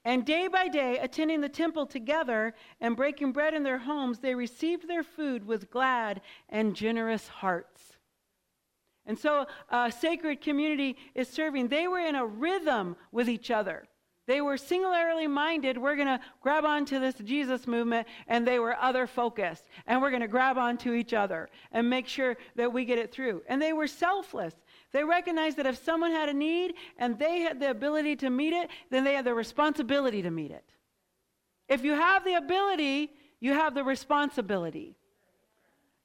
A: And day by day, attending the temple together and breaking bread in their homes, they received their food with glad and generous hearts. And so, a sacred community is serving. They were in a rhythm with each other. They were singularly minded. We're going to grab onto this Jesus movement, and they were other focused. And we're going to grab onto each other and make sure that we get it through. And they were selfless. They recognized that if someone had a need and they had the ability to meet it, then they had the responsibility to meet it. If you have the ability, you have the responsibility.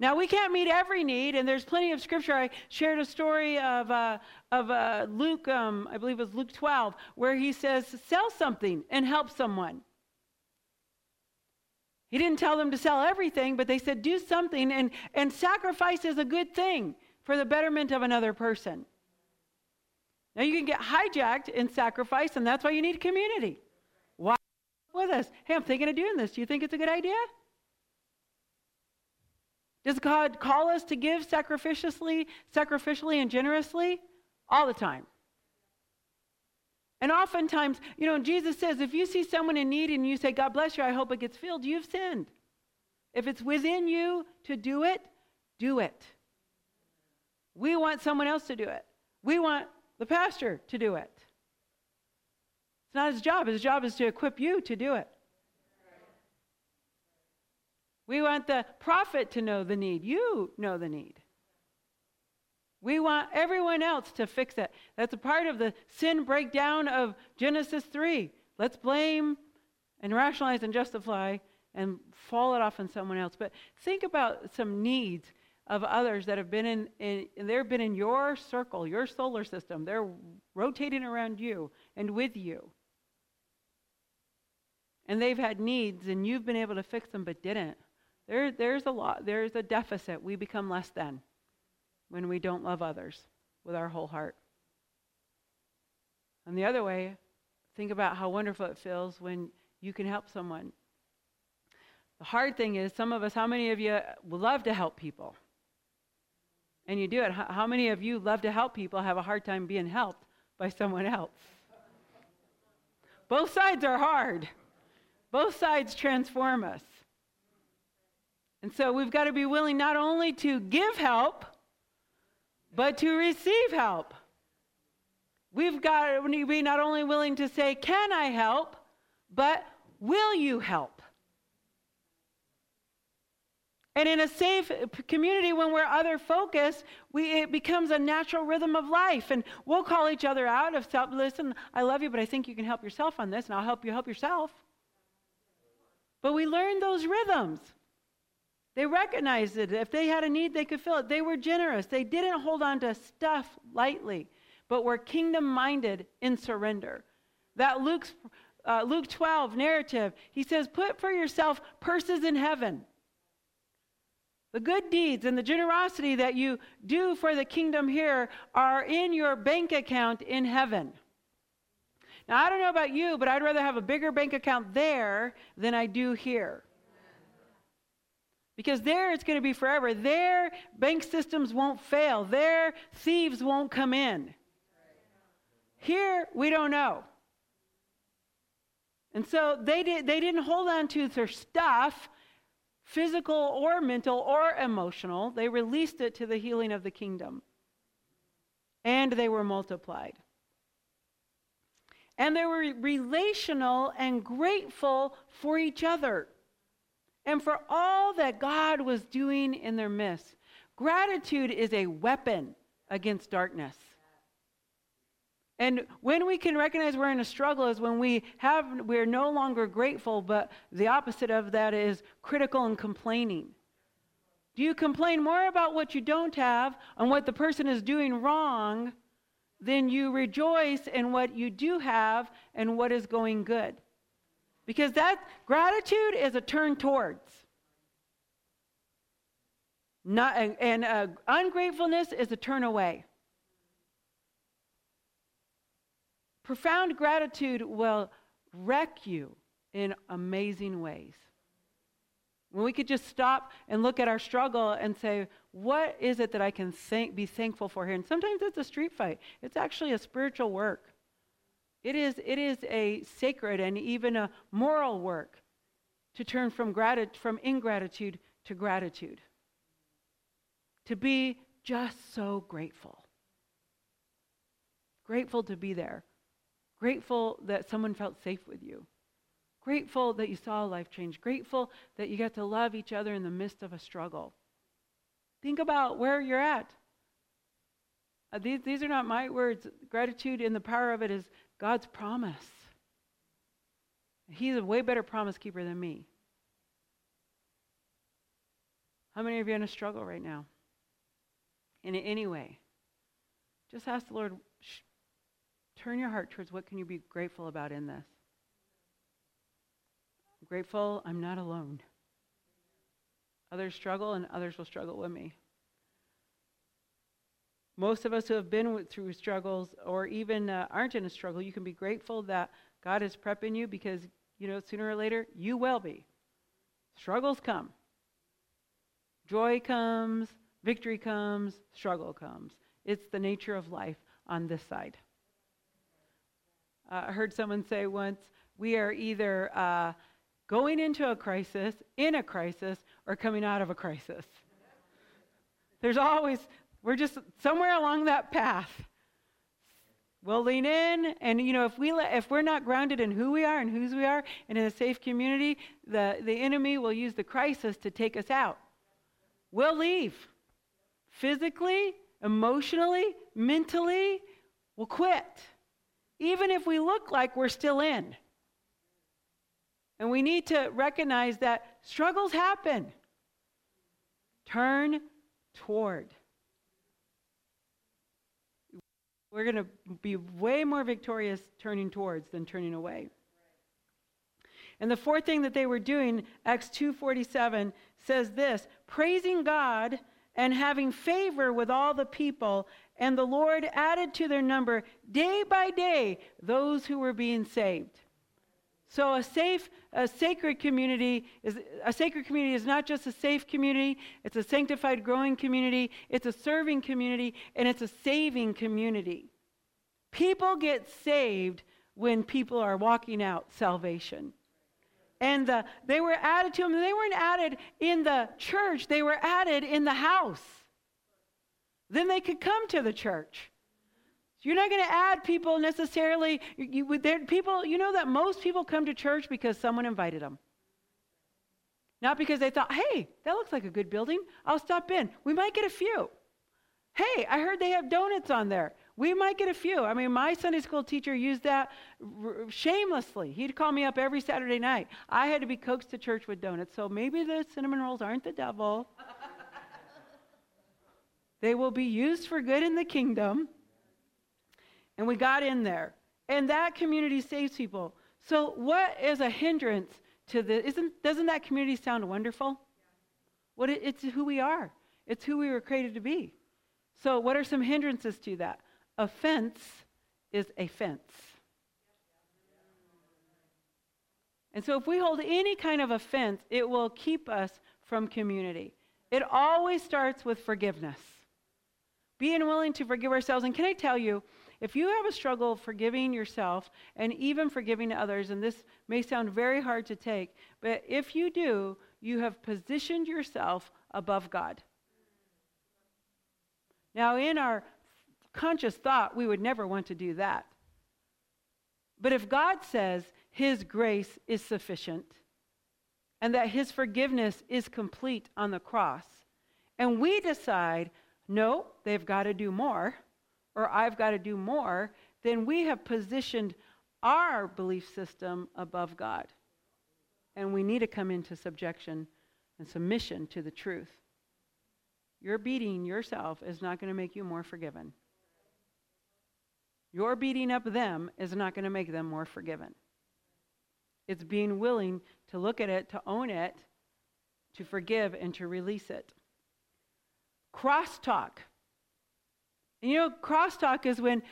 A: Now, we can't meet every need, and there's plenty of scripture. I shared a story of, uh, of uh, Luke, um, I believe it was Luke 12, where he says, sell something and help someone. He didn't tell them to sell everything, but they said, do something, and, and sacrifice is a good thing for the betterment of another person. Now, you can get hijacked in sacrifice, and that's why you need community. Why with us? Hey, I'm thinking of doing this. Do you think it's a good idea? Does God call us to give sacrificially, sacrificially and generously? All the time. And oftentimes, you know, Jesus says, if you see someone in need and you say, God bless you, I hope it gets filled, you've sinned. If it's within you to do it, do it. We want someone else to do it. We want the pastor to do it. It's not his job. His job is to equip you to do it. We want the prophet to know the need. You know the need. We want everyone else to fix it. That's a part of the sin breakdown of Genesis 3. Let's blame and rationalize and justify and fall it off on someone else. But think about some needs of others that have been in, in they've been in your circle, your solar system. They're rotating around you and with you. And they've had needs and you've been able to fix them but didn't. There, there's a lot, there's a deficit. We become less than when we don't love others with our whole heart. And the other way, think about how wonderful it feels when you can help someone. The hard thing is, some of us, how many of you love to help people? And you do it. How many of you love to help people have a hard time being helped by someone else? Both sides are hard. Both sides transform us. And so we've got to be willing not only to give help, but to receive help. We've got to be not only willing to say, Can I help? but will you help? And in a safe community, when we're other focused, we, it becomes a natural rhythm of life. And we'll call each other out of self. Listen, I love you, but I think you can help yourself on this, and I'll help you help yourself. But we learn those rhythms. They recognized it. If they had a need, they could fill it. They were generous. They didn't hold on to stuff lightly, but were kingdom minded in surrender. That Luke's, uh, Luke 12 narrative, he says, Put for yourself purses in heaven. The good deeds and the generosity that you do for the kingdom here are in your bank account in heaven. Now, I don't know about you, but I'd rather have a bigger bank account there than I do here. Because there it's going to be forever. There, bank systems won't fail. There, thieves won't come in. Here, we don't know. And so they, did, they didn't hold on to their stuff, physical or mental or emotional. They released it to the healing of the kingdom. And they were multiplied. And they were relational and grateful for each other and for all that God was doing in their midst. Gratitude is a weapon against darkness. And when we can recognize we're in a struggle is when we have we're no longer grateful, but the opposite of that is critical and complaining. Do you complain more about what you don't have and what the person is doing wrong than you rejoice in what you do have and what is going good? Because that gratitude is a turn towards. Not, and uh, ungratefulness is a turn away. Profound gratitude will wreck you in amazing ways. When we could just stop and look at our struggle and say, what is it that I can thank, be thankful for here? And sometimes it's a street fight, it's actually a spiritual work. It is, it is a sacred and even a moral work to turn from, gratitude, from ingratitude to gratitude. To be just so grateful. Grateful to be there. Grateful that someone felt safe with you. Grateful that you saw a life change. Grateful that you got to love each other in the midst of a struggle. Think about where you're at. Uh, these, these are not my words. Gratitude and the power of it is God's promise. He's a way better promise keeper than me. How many of you are in a struggle right now? In any way? Just ask the Lord, turn your heart towards what can you be grateful about in this? I'm grateful I'm not alone. Others struggle and others will struggle with me. Most of us who have been through struggles or even uh, aren't in a struggle, you can be grateful that God is prepping you because, you know, sooner or later, you will be. Struggles come. Joy comes, victory comes, struggle comes. It's the nature of life on this side. Uh, I heard someone say once, we are either uh, going into a crisis, in a crisis, or coming out of a crisis. There's always, we're just somewhere along that path. We'll lean in, and you know, if we let, if we're not grounded in who we are and whose we are, and in a safe community, the the enemy will use the crisis to take us out. We'll leave, physically, emotionally, mentally. We'll quit, even if we look like we're still in. And we need to recognize that struggles happen. Turn toward. We're going to be way more victorious turning towards than turning away. And the fourth thing that they were doing, Acts 2:47 says this, praising God and having favor with all the people, and the Lord added to their number day by day those who were being saved. So a safe, a sacred community is a sacred community is not just a safe community, it's a sanctified growing community, it's a serving community, and it's a saving community. People get saved when people are walking out salvation. And the, they were added to them. They weren't added in the church, they were added in the house. Then they could come to the church. You're not going to add people necessarily. You, you, people, you know that most people come to church because someone invited them. Not because they thought, hey, that looks like a good building. I'll stop in. We might get a few. Hey, I heard they have donuts on there. We might get a few. I mean, my Sunday school teacher used that r- shamelessly. He'd call me up every Saturday night. I had to be coaxed to church with donuts. So maybe the cinnamon rolls aren't the devil. (laughs) they will be used for good in the kingdom. And we got in there. And that community saves people. So what is a hindrance to the isn't doesn't that community sound wonderful? What it, it's who we are. It's who we were created to be. So what are some hindrances to that? Offense is a fence. And so if we hold any kind of offense, it will keep us from community. It always starts with forgiveness. Being willing to forgive ourselves. And can I tell you, if you have a struggle forgiving yourself and even forgiving others, and this may sound very hard to take, but if you do, you have positioned yourself above God. Now, in our conscious thought, we would never want to do that. But if God says His grace is sufficient and that His forgiveness is complete on the cross, and we decide, no, they've got to do more, or I've got to do more, then we have positioned our belief system above God. And we need to come into subjection and submission to the truth. Your beating yourself is not going to make you more forgiven. Your beating up them is not going to make them more forgiven. It's being willing to look at it, to own it, to forgive, and to release it. Crosstalk and you know, crosstalk is when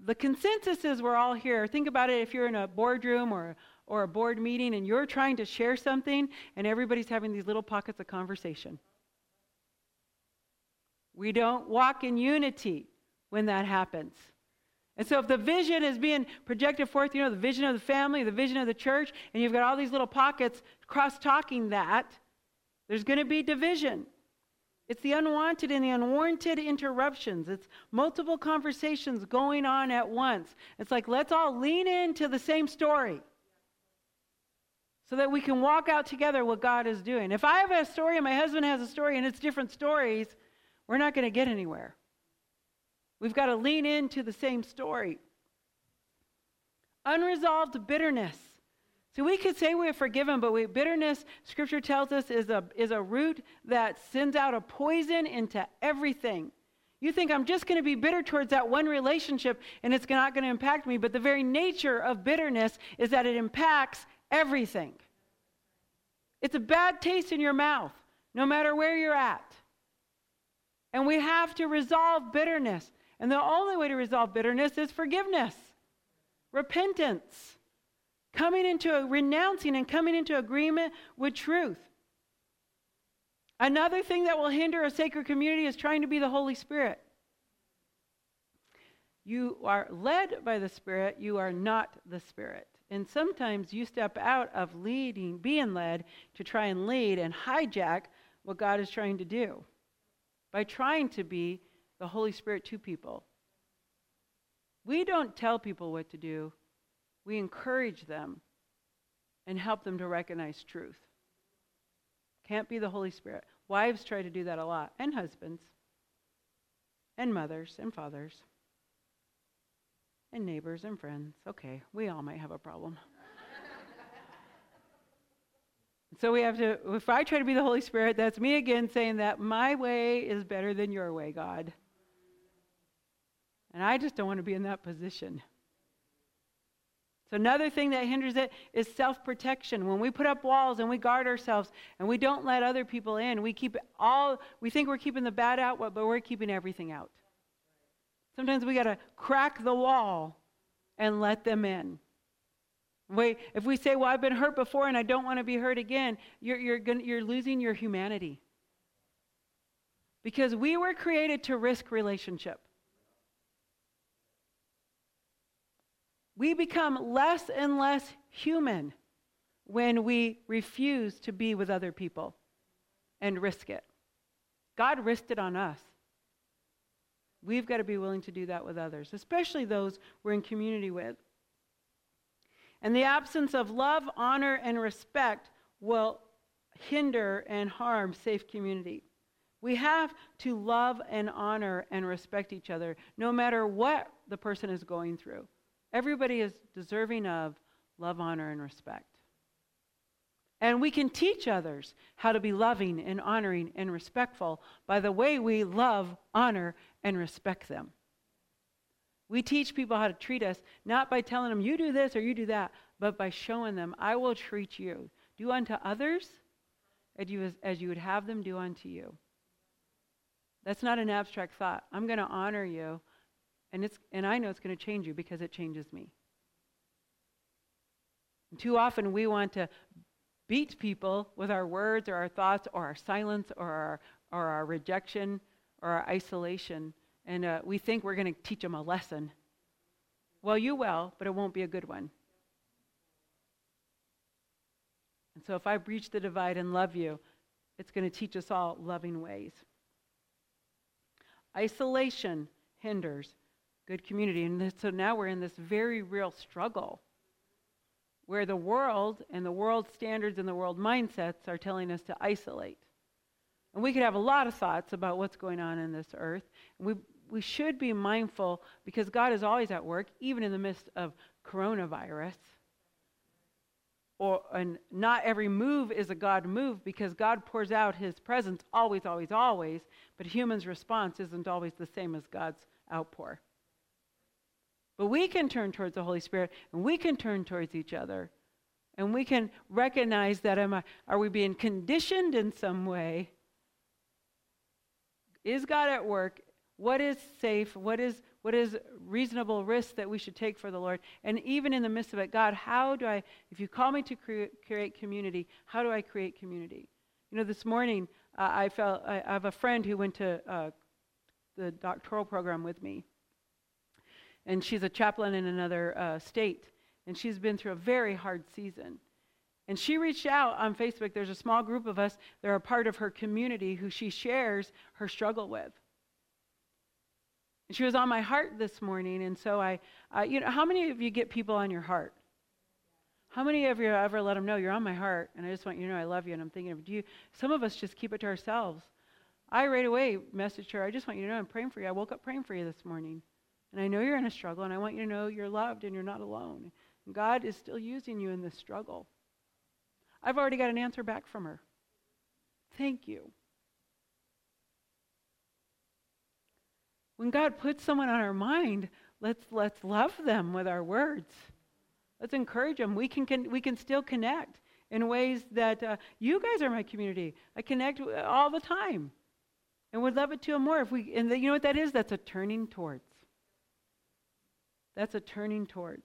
A: the consensus is we're all here. Think about it if you're in a boardroom or, or a board meeting and you're trying to share something and everybody's having these little pockets of conversation. We don't walk in unity when that happens. And so, if the vision is being projected forth, you know, the vision of the family, the vision of the church, and you've got all these little pockets cross talking that, there's going to be division. It's the unwanted and the unwarranted interruptions. It's multiple conversations going on at once. It's like, let's all lean into the same story so that we can walk out together what God is doing. If I have a story and my husband has a story and it's different stories, we're not going to get anywhere. We've got to lean into the same story. Unresolved bitterness. We could say we're forgiven, but we, bitterness, scripture tells us, is a, is a root that sends out a poison into everything. You think I'm just going to be bitter towards that one relationship and it's not going to impact me, but the very nature of bitterness is that it impacts everything. It's a bad taste in your mouth, no matter where you're at. And we have to resolve bitterness. And the only way to resolve bitterness is forgiveness, repentance coming into a, renouncing and coming into agreement with truth. Another thing that will hinder a sacred community is trying to be the Holy Spirit. You are led by the Spirit, you are not the Spirit. And sometimes you step out of leading, being led, to try and lead and hijack what God is trying to do by trying to be the Holy Spirit to people. We don't tell people what to do, we encourage them and help them to recognize truth. Can't be the Holy Spirit. Wives try to do that a lot, and husbands, and mothers, and fathers, and neighbors, and friends. Okay, we all might have a problem. so we have to, if I try to be the Holy Spirit, that's me again saying that my way is better than your way, God. And I just don't want to be in that position. So, another thing that hinders it is self protection. When we put up walls and we guard ourselves and we don't let other people in, we keep all, we think we're keeping the bad out, but we're keeping everything out. Sometimes we got to crack the wall and let them in. Wait, if we say, Well, I've been hurt before and I don't want to be hurt again, you're, you're, gonna, you're losing your humanity. Because we were created to risk relationship. We become less and less human when we refuse to be with other people and risk it. God risked it on us. We've got to be willing to do that with others, especially those we're in community with. And the absence of love, honor, and respect will hinder and harm safe community. We have to love and honor and respect each other no matter what the person is going through. Everybody is deserving of love, honor, and respect. And we can teach others how to be loving and honoring and respectful by the way we love, honor, and respect them. We teach people how to treat us not by telling them, you do this or you do that, but by showing them, I will treat you. Do unto others as you, as you would have them do unto you. That's not an abstract thought. I'm going to honor you and, it's, and I know it's going to change you because it changes me. And too often we want to beat people with our words or our thoughts or our silence or our, or our rejection or our isolation. And uh, we think we're going to teach them a lesson. Well, you will, but it won't be a good one. And so if I breach the divide and love you, it's going to teach us all loving ways. Isolation hinders good community. And so now we're in this very real struggle where the world and the world standards and the world mindsets are telling us to isolate. And we could have a lot of thoughts about what's going on in this earth. We, we should be mindful because God is always at work, even in the midst of coronavirus. Or, and not every move is a God move because God pours out his presence always, always, always, but humans' response isn't always the same as God's outpour. But we can turn towards the Holy Spirit and we can turn towards each other. And we can recognize that am I, are we being conditioned in some way? Is God at work? What is safe? What is what is reasonable risk that we should take for the Lord? And even in the midst of it, God, how do I, if you call me to create, create community, how do I create community? You know, this morning uh, I felt I, I, have a friend who went to uh, the doctoral program with me, and she's a chaplain in another uh, state, and she's been through a very hard season. And she reached out on Facebook. There's a small group of us that are part of her community who she shares her struggle with. And she was on my heart this morning, and so I, uh, you know, how many of you get people on your heart? How many of you ever let them know you're on my heart, and I just want you to know I love you, and I'm thinking of you? Some of us just keep it to ourselves. I right away messaged her. I just want you to know I'm praying for you. I woke up praying for you this morning. And I know you're in a struggle, and I want you to know you're loved and you're not alone. And God is still using you in this struggle. I've already got an answer back from her. Thank you. When God puts someone on our mind, let's, let's love them with our words. Let's encourage them. We can, can we can still connect in ways that uh, you guys are my community. I connect all the time, and would love it to more if we. And the, you know what that is? That's a turning towards. That's a turning towards.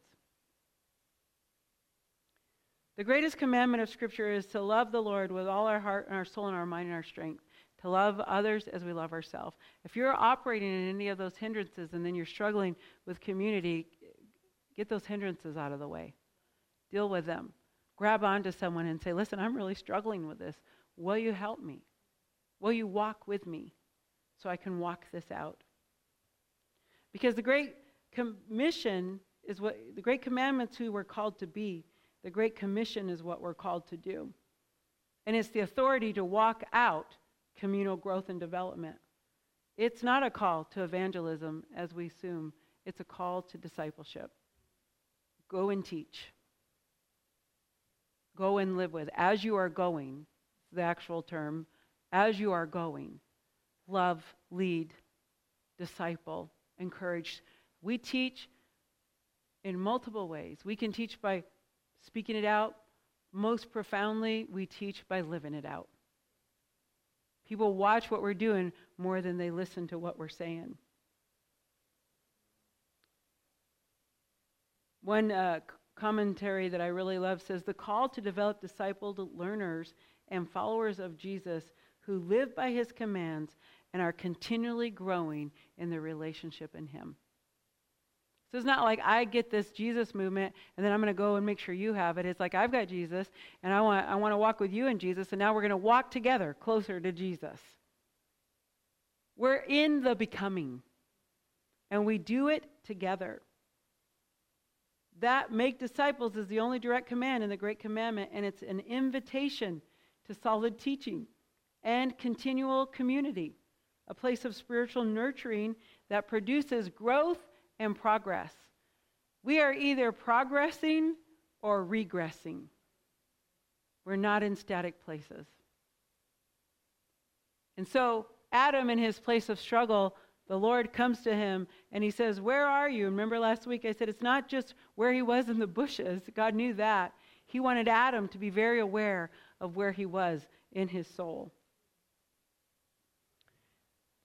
A: The greatest commandment of Scripture is to love the Lord with all our heart and our soul and our mind and our strength, to love others as we love ourselves. If you're operating in any of those hindrances and then you're struggling with community, get those hindrances out of the way. Deal with them. Grab onto someone and say, Listen, I'm really struggling with this. Will you help me? Will you walk with me so I can walk this out? Because the great commission is what the great commandments who we're called to be. The great commission is what we're called to do. And it's the authority to walk out communal growth and development. It's not a call to evangelism as we assume, it's a call to discipleship. Go and teach. Go and live with. As you are going, the actual term, as you are going, love, lead, disciple, encourage. We teach in multiple ways. We can teach by speaking it out. Most profoundly, we teach by living it out. People watch what we're doing more than they listen to what we're saying. One uh, commentary that I really love says the call to develop discipled learners and followers of Jesus who live by his commands and are continually growing in their relationship in him. So it's not like I get this Jesus movement and then I'm going to go and make sure you have it. It's like I've got Jesus and I want, I want to walk with you in Jesus, and now we're going to walk together closer to Jesus. We're in the becoming, and we do it together. That make disciples is the only direct command in the Great Commandment, and it's an invitation to solid teaching and continual community, a place of spiritual nurturing that produces growth and progress. We are either progressing or regressing. We're not in static places. And so, Adam, in his place of struggle, the Lord comes to him and he says, Where are you? Remember last week I said it's not just where he was in the bushes. God knew that. He wanted Adam to be very aware of where he was in his soul.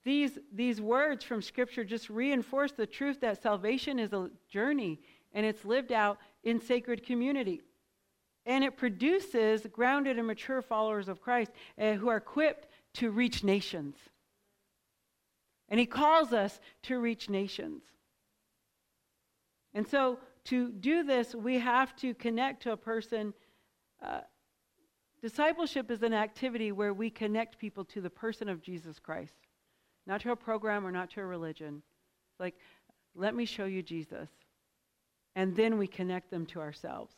A: These, these words from Scripture just reinforce the truth that salvation is a journey and it's lived out in sacred community. And it produces grounded and mature followers of Christ uh, who are equipped to reach nations. And he calls us to reach nations. And so, to do this, we have to connect to a person. Uh, discipleship is an activity where we connect people to the person of Jesus Christ, not to a program or not to a religion. It's like, let me show you Jesus. And then we connect them to ourselves.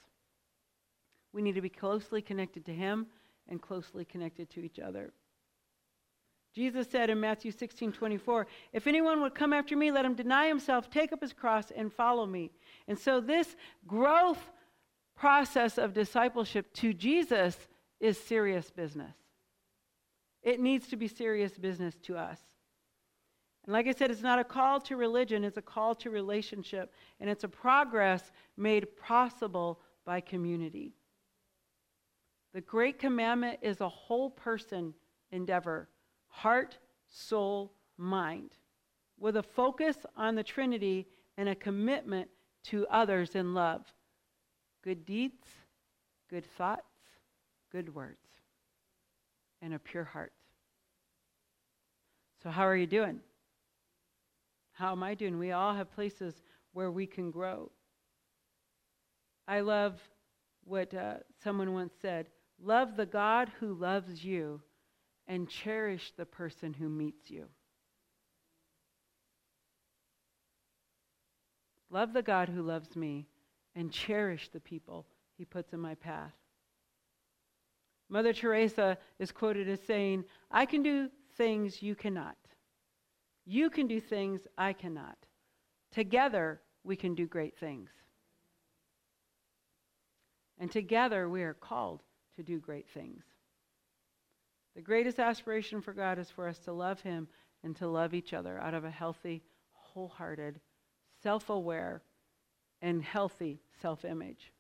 A: We need to be closely connected to Him and closely connected to each other. Jesus said in Matthew 16 24, If anyone would come after me, let him deny himself, take up his cross, and follow me. And so, this growth process of discipleship to Jesus is serious business. It needs to be serious business to us. And like I said, it's not a call to religion, it's a call to relationship. And it's a progress made possible by community. The Great Commandment is a whole person endeavor heart, soul, mind, with a focus on the Trinity and a commitment to others in love. Good deeds, good thoughts, good words, and a pure heart. So, how are you doing? How am I doing? We all have places where we can grow. I love what uh, someone once said love the God who loves you and cherish the person who meets you. Love the God who loves me and cherish the people he puts in my path. Mother Teresa is quoted as saying, I can do things you cannot. You can do things I cannot. Together, we can do great things. And together, we are called to do great things. The greatest aspiration for God is for us to love Him and to love each other out of a healthy, wholehearted, self aware, and healthy self image.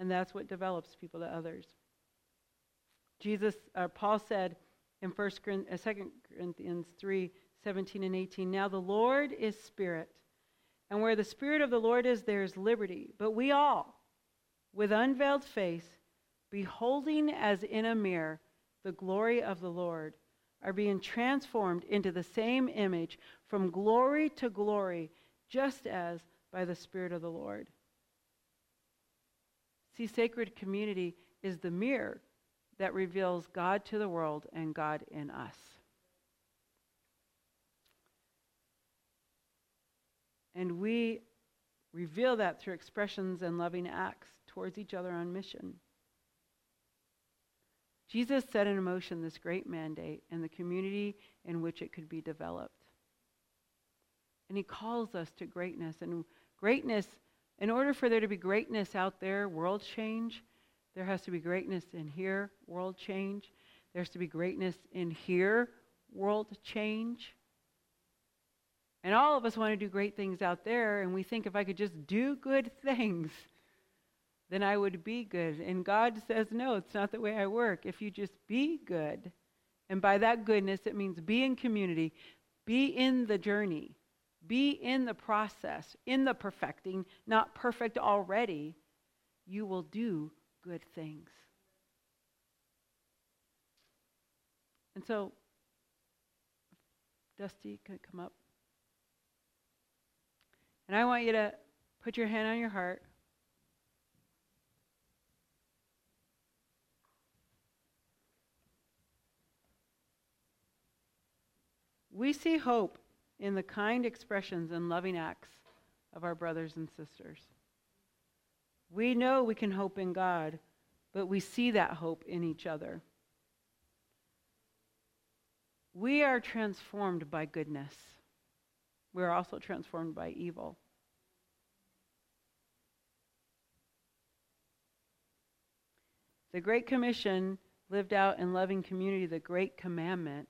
A: And that's what develops people to others. Jesus, uh, Paul said in 1 Corinthians, uh, 2 Corinthians 3 17 and 18, Now the Lord is Spirit, and where the Spirit of the Lord is, there is liberty. But we all, with unveiled face, beholding as in a mirror, the glory of the Lord, are being transformed into the same image from glory to glory, just as by the Spirit of the Lord. See, sacred community is the mirror that reveals God to the world and God in us. And we reveal that through expressions and loving acts towards each other on mission. Jesus set in motion this great mandate and the community in which it could be developed. And he calls us to greatness. And greatness, in order for there to be greatness out there, world change, there has to be greatness in here, world change. There has to be greatness in here, world change. And all of us want to do great things out there, and we think if I could just do good (laughs) things, then I would be good. And God says, no, it's not the way I work. If you just be good, and by that goodness, it means be in community, be in the journey, be in the process, in the perfecting, not perfect already, you will do good things. And so, Dusty could come up. And I want you to put your hand on your heart. We see hope in the kind expressions and loving acts of our brothers and sisters. We know we can hope in God, but we see that hope in each other. We are transformed by goodness. We are also transformed by evil. The Great Commission, lived out in loving community, the Great Commandment,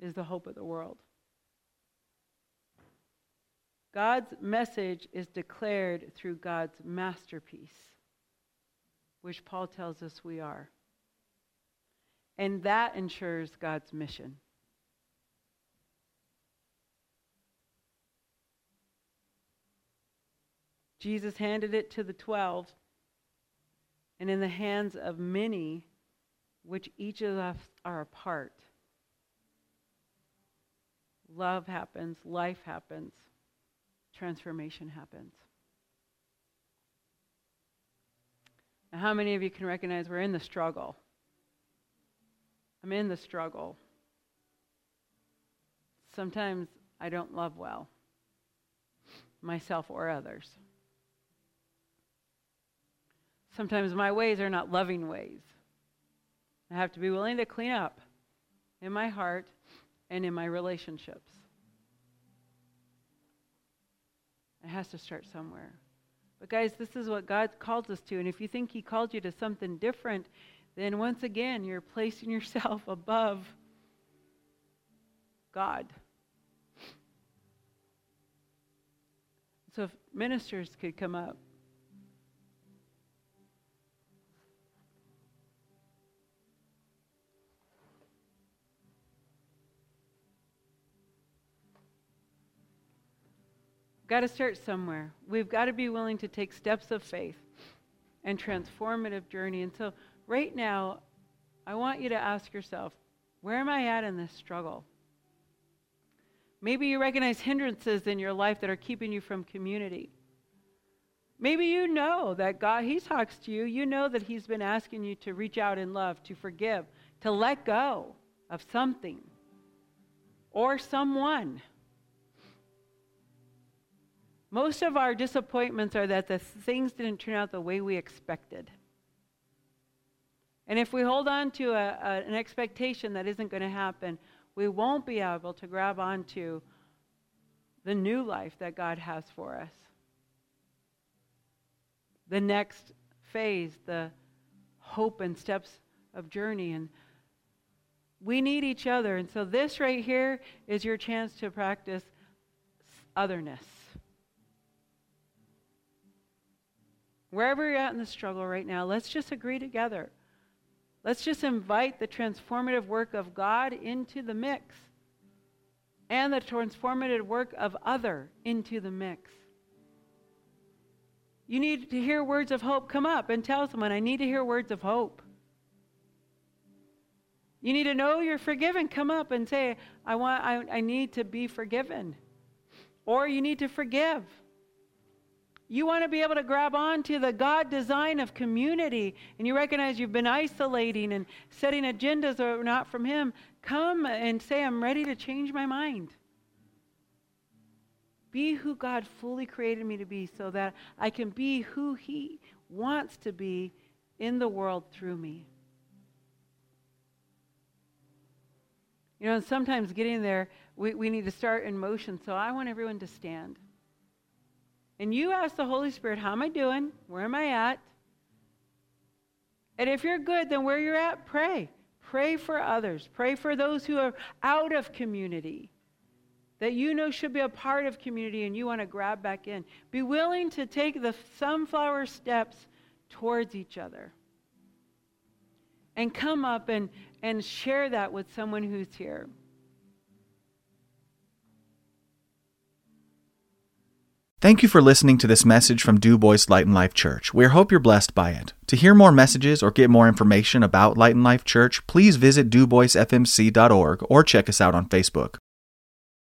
A: is the hope of the world. God's message is declared through God's masterpiece, which Paul tells us we are. And that ensures God's mission. Jesus handed it to the 12 and in the hands of many, which each of us are a part. Love happens, life happens, transformation happens. Now, how many of you can recognize we're in the struggle? I'm in the struggle. Sometimes I don't love well, myself or others. Sometimes my ways are not loving ways. I have to be willing to clean up in my heart and in my relationships. It has to start somewhere. But, guys, this is what God calls us to. And if you think He called you to something different, then once again, you're placing yourself (laughs) above God. So, if ministers could come up. Got to start somewhere. We've got to be willing to take steps of faith and transformative journey. And so, right now, I want you to ask yourself where am I at in this struggle? Maybe you recognize hindrances in your life that are keeping you from community. Maybe you know that God, He talks to you. You know that He's been asking you to reach out in love, to forgive, to let go of something or someone. Most of our disappointments are that the things didn't turn out the way we expected. And if we hold on to a, a, an expectation that isn't going to happen, we won't be able to grab onto the new life that God has for us. The next phase, the hope and steps of journey. And we need each other. And so, this right here is your chance to practice otherness. Wherever you're at in the struggle right now, let's just agree together. Let's just invite the transformative work of God into the mix and the transformative work of other into the mix. You need to hear words of hope. Come up and tell someone, I need to hear words of hope. You need to know you're forgiven. Come up and say, I, want, I, I need to be forgiven. Or you need to forgive. You want to be able to grab onto the God design of community and you recognize you've been isolating and setting agendas that are not from Him. Come and say, I'm ready to change my mind. Be who God fully created me to be so that I can be who He wants to be in the world through me. You know, and sometimes getting there, we, we need to start in motion. So I want everyone to stand. And you ask the Holy Spirit, How am I doing? Where am I at? And if you're good, then where you're at, pray. Pray for others. Pray for those who are out of community that you know should be a part of community and you want to grab back in. Be willing to take the sunflower steps towards each other. And come up and, and share that with someone who's here.
B: Thank you for listening to this message from Du Bois Light and Life Church. We hope you're blessed by it. To hear more messages or get more information about Light and Life Church, please visit duboisfmc.org or check us out on Facebook.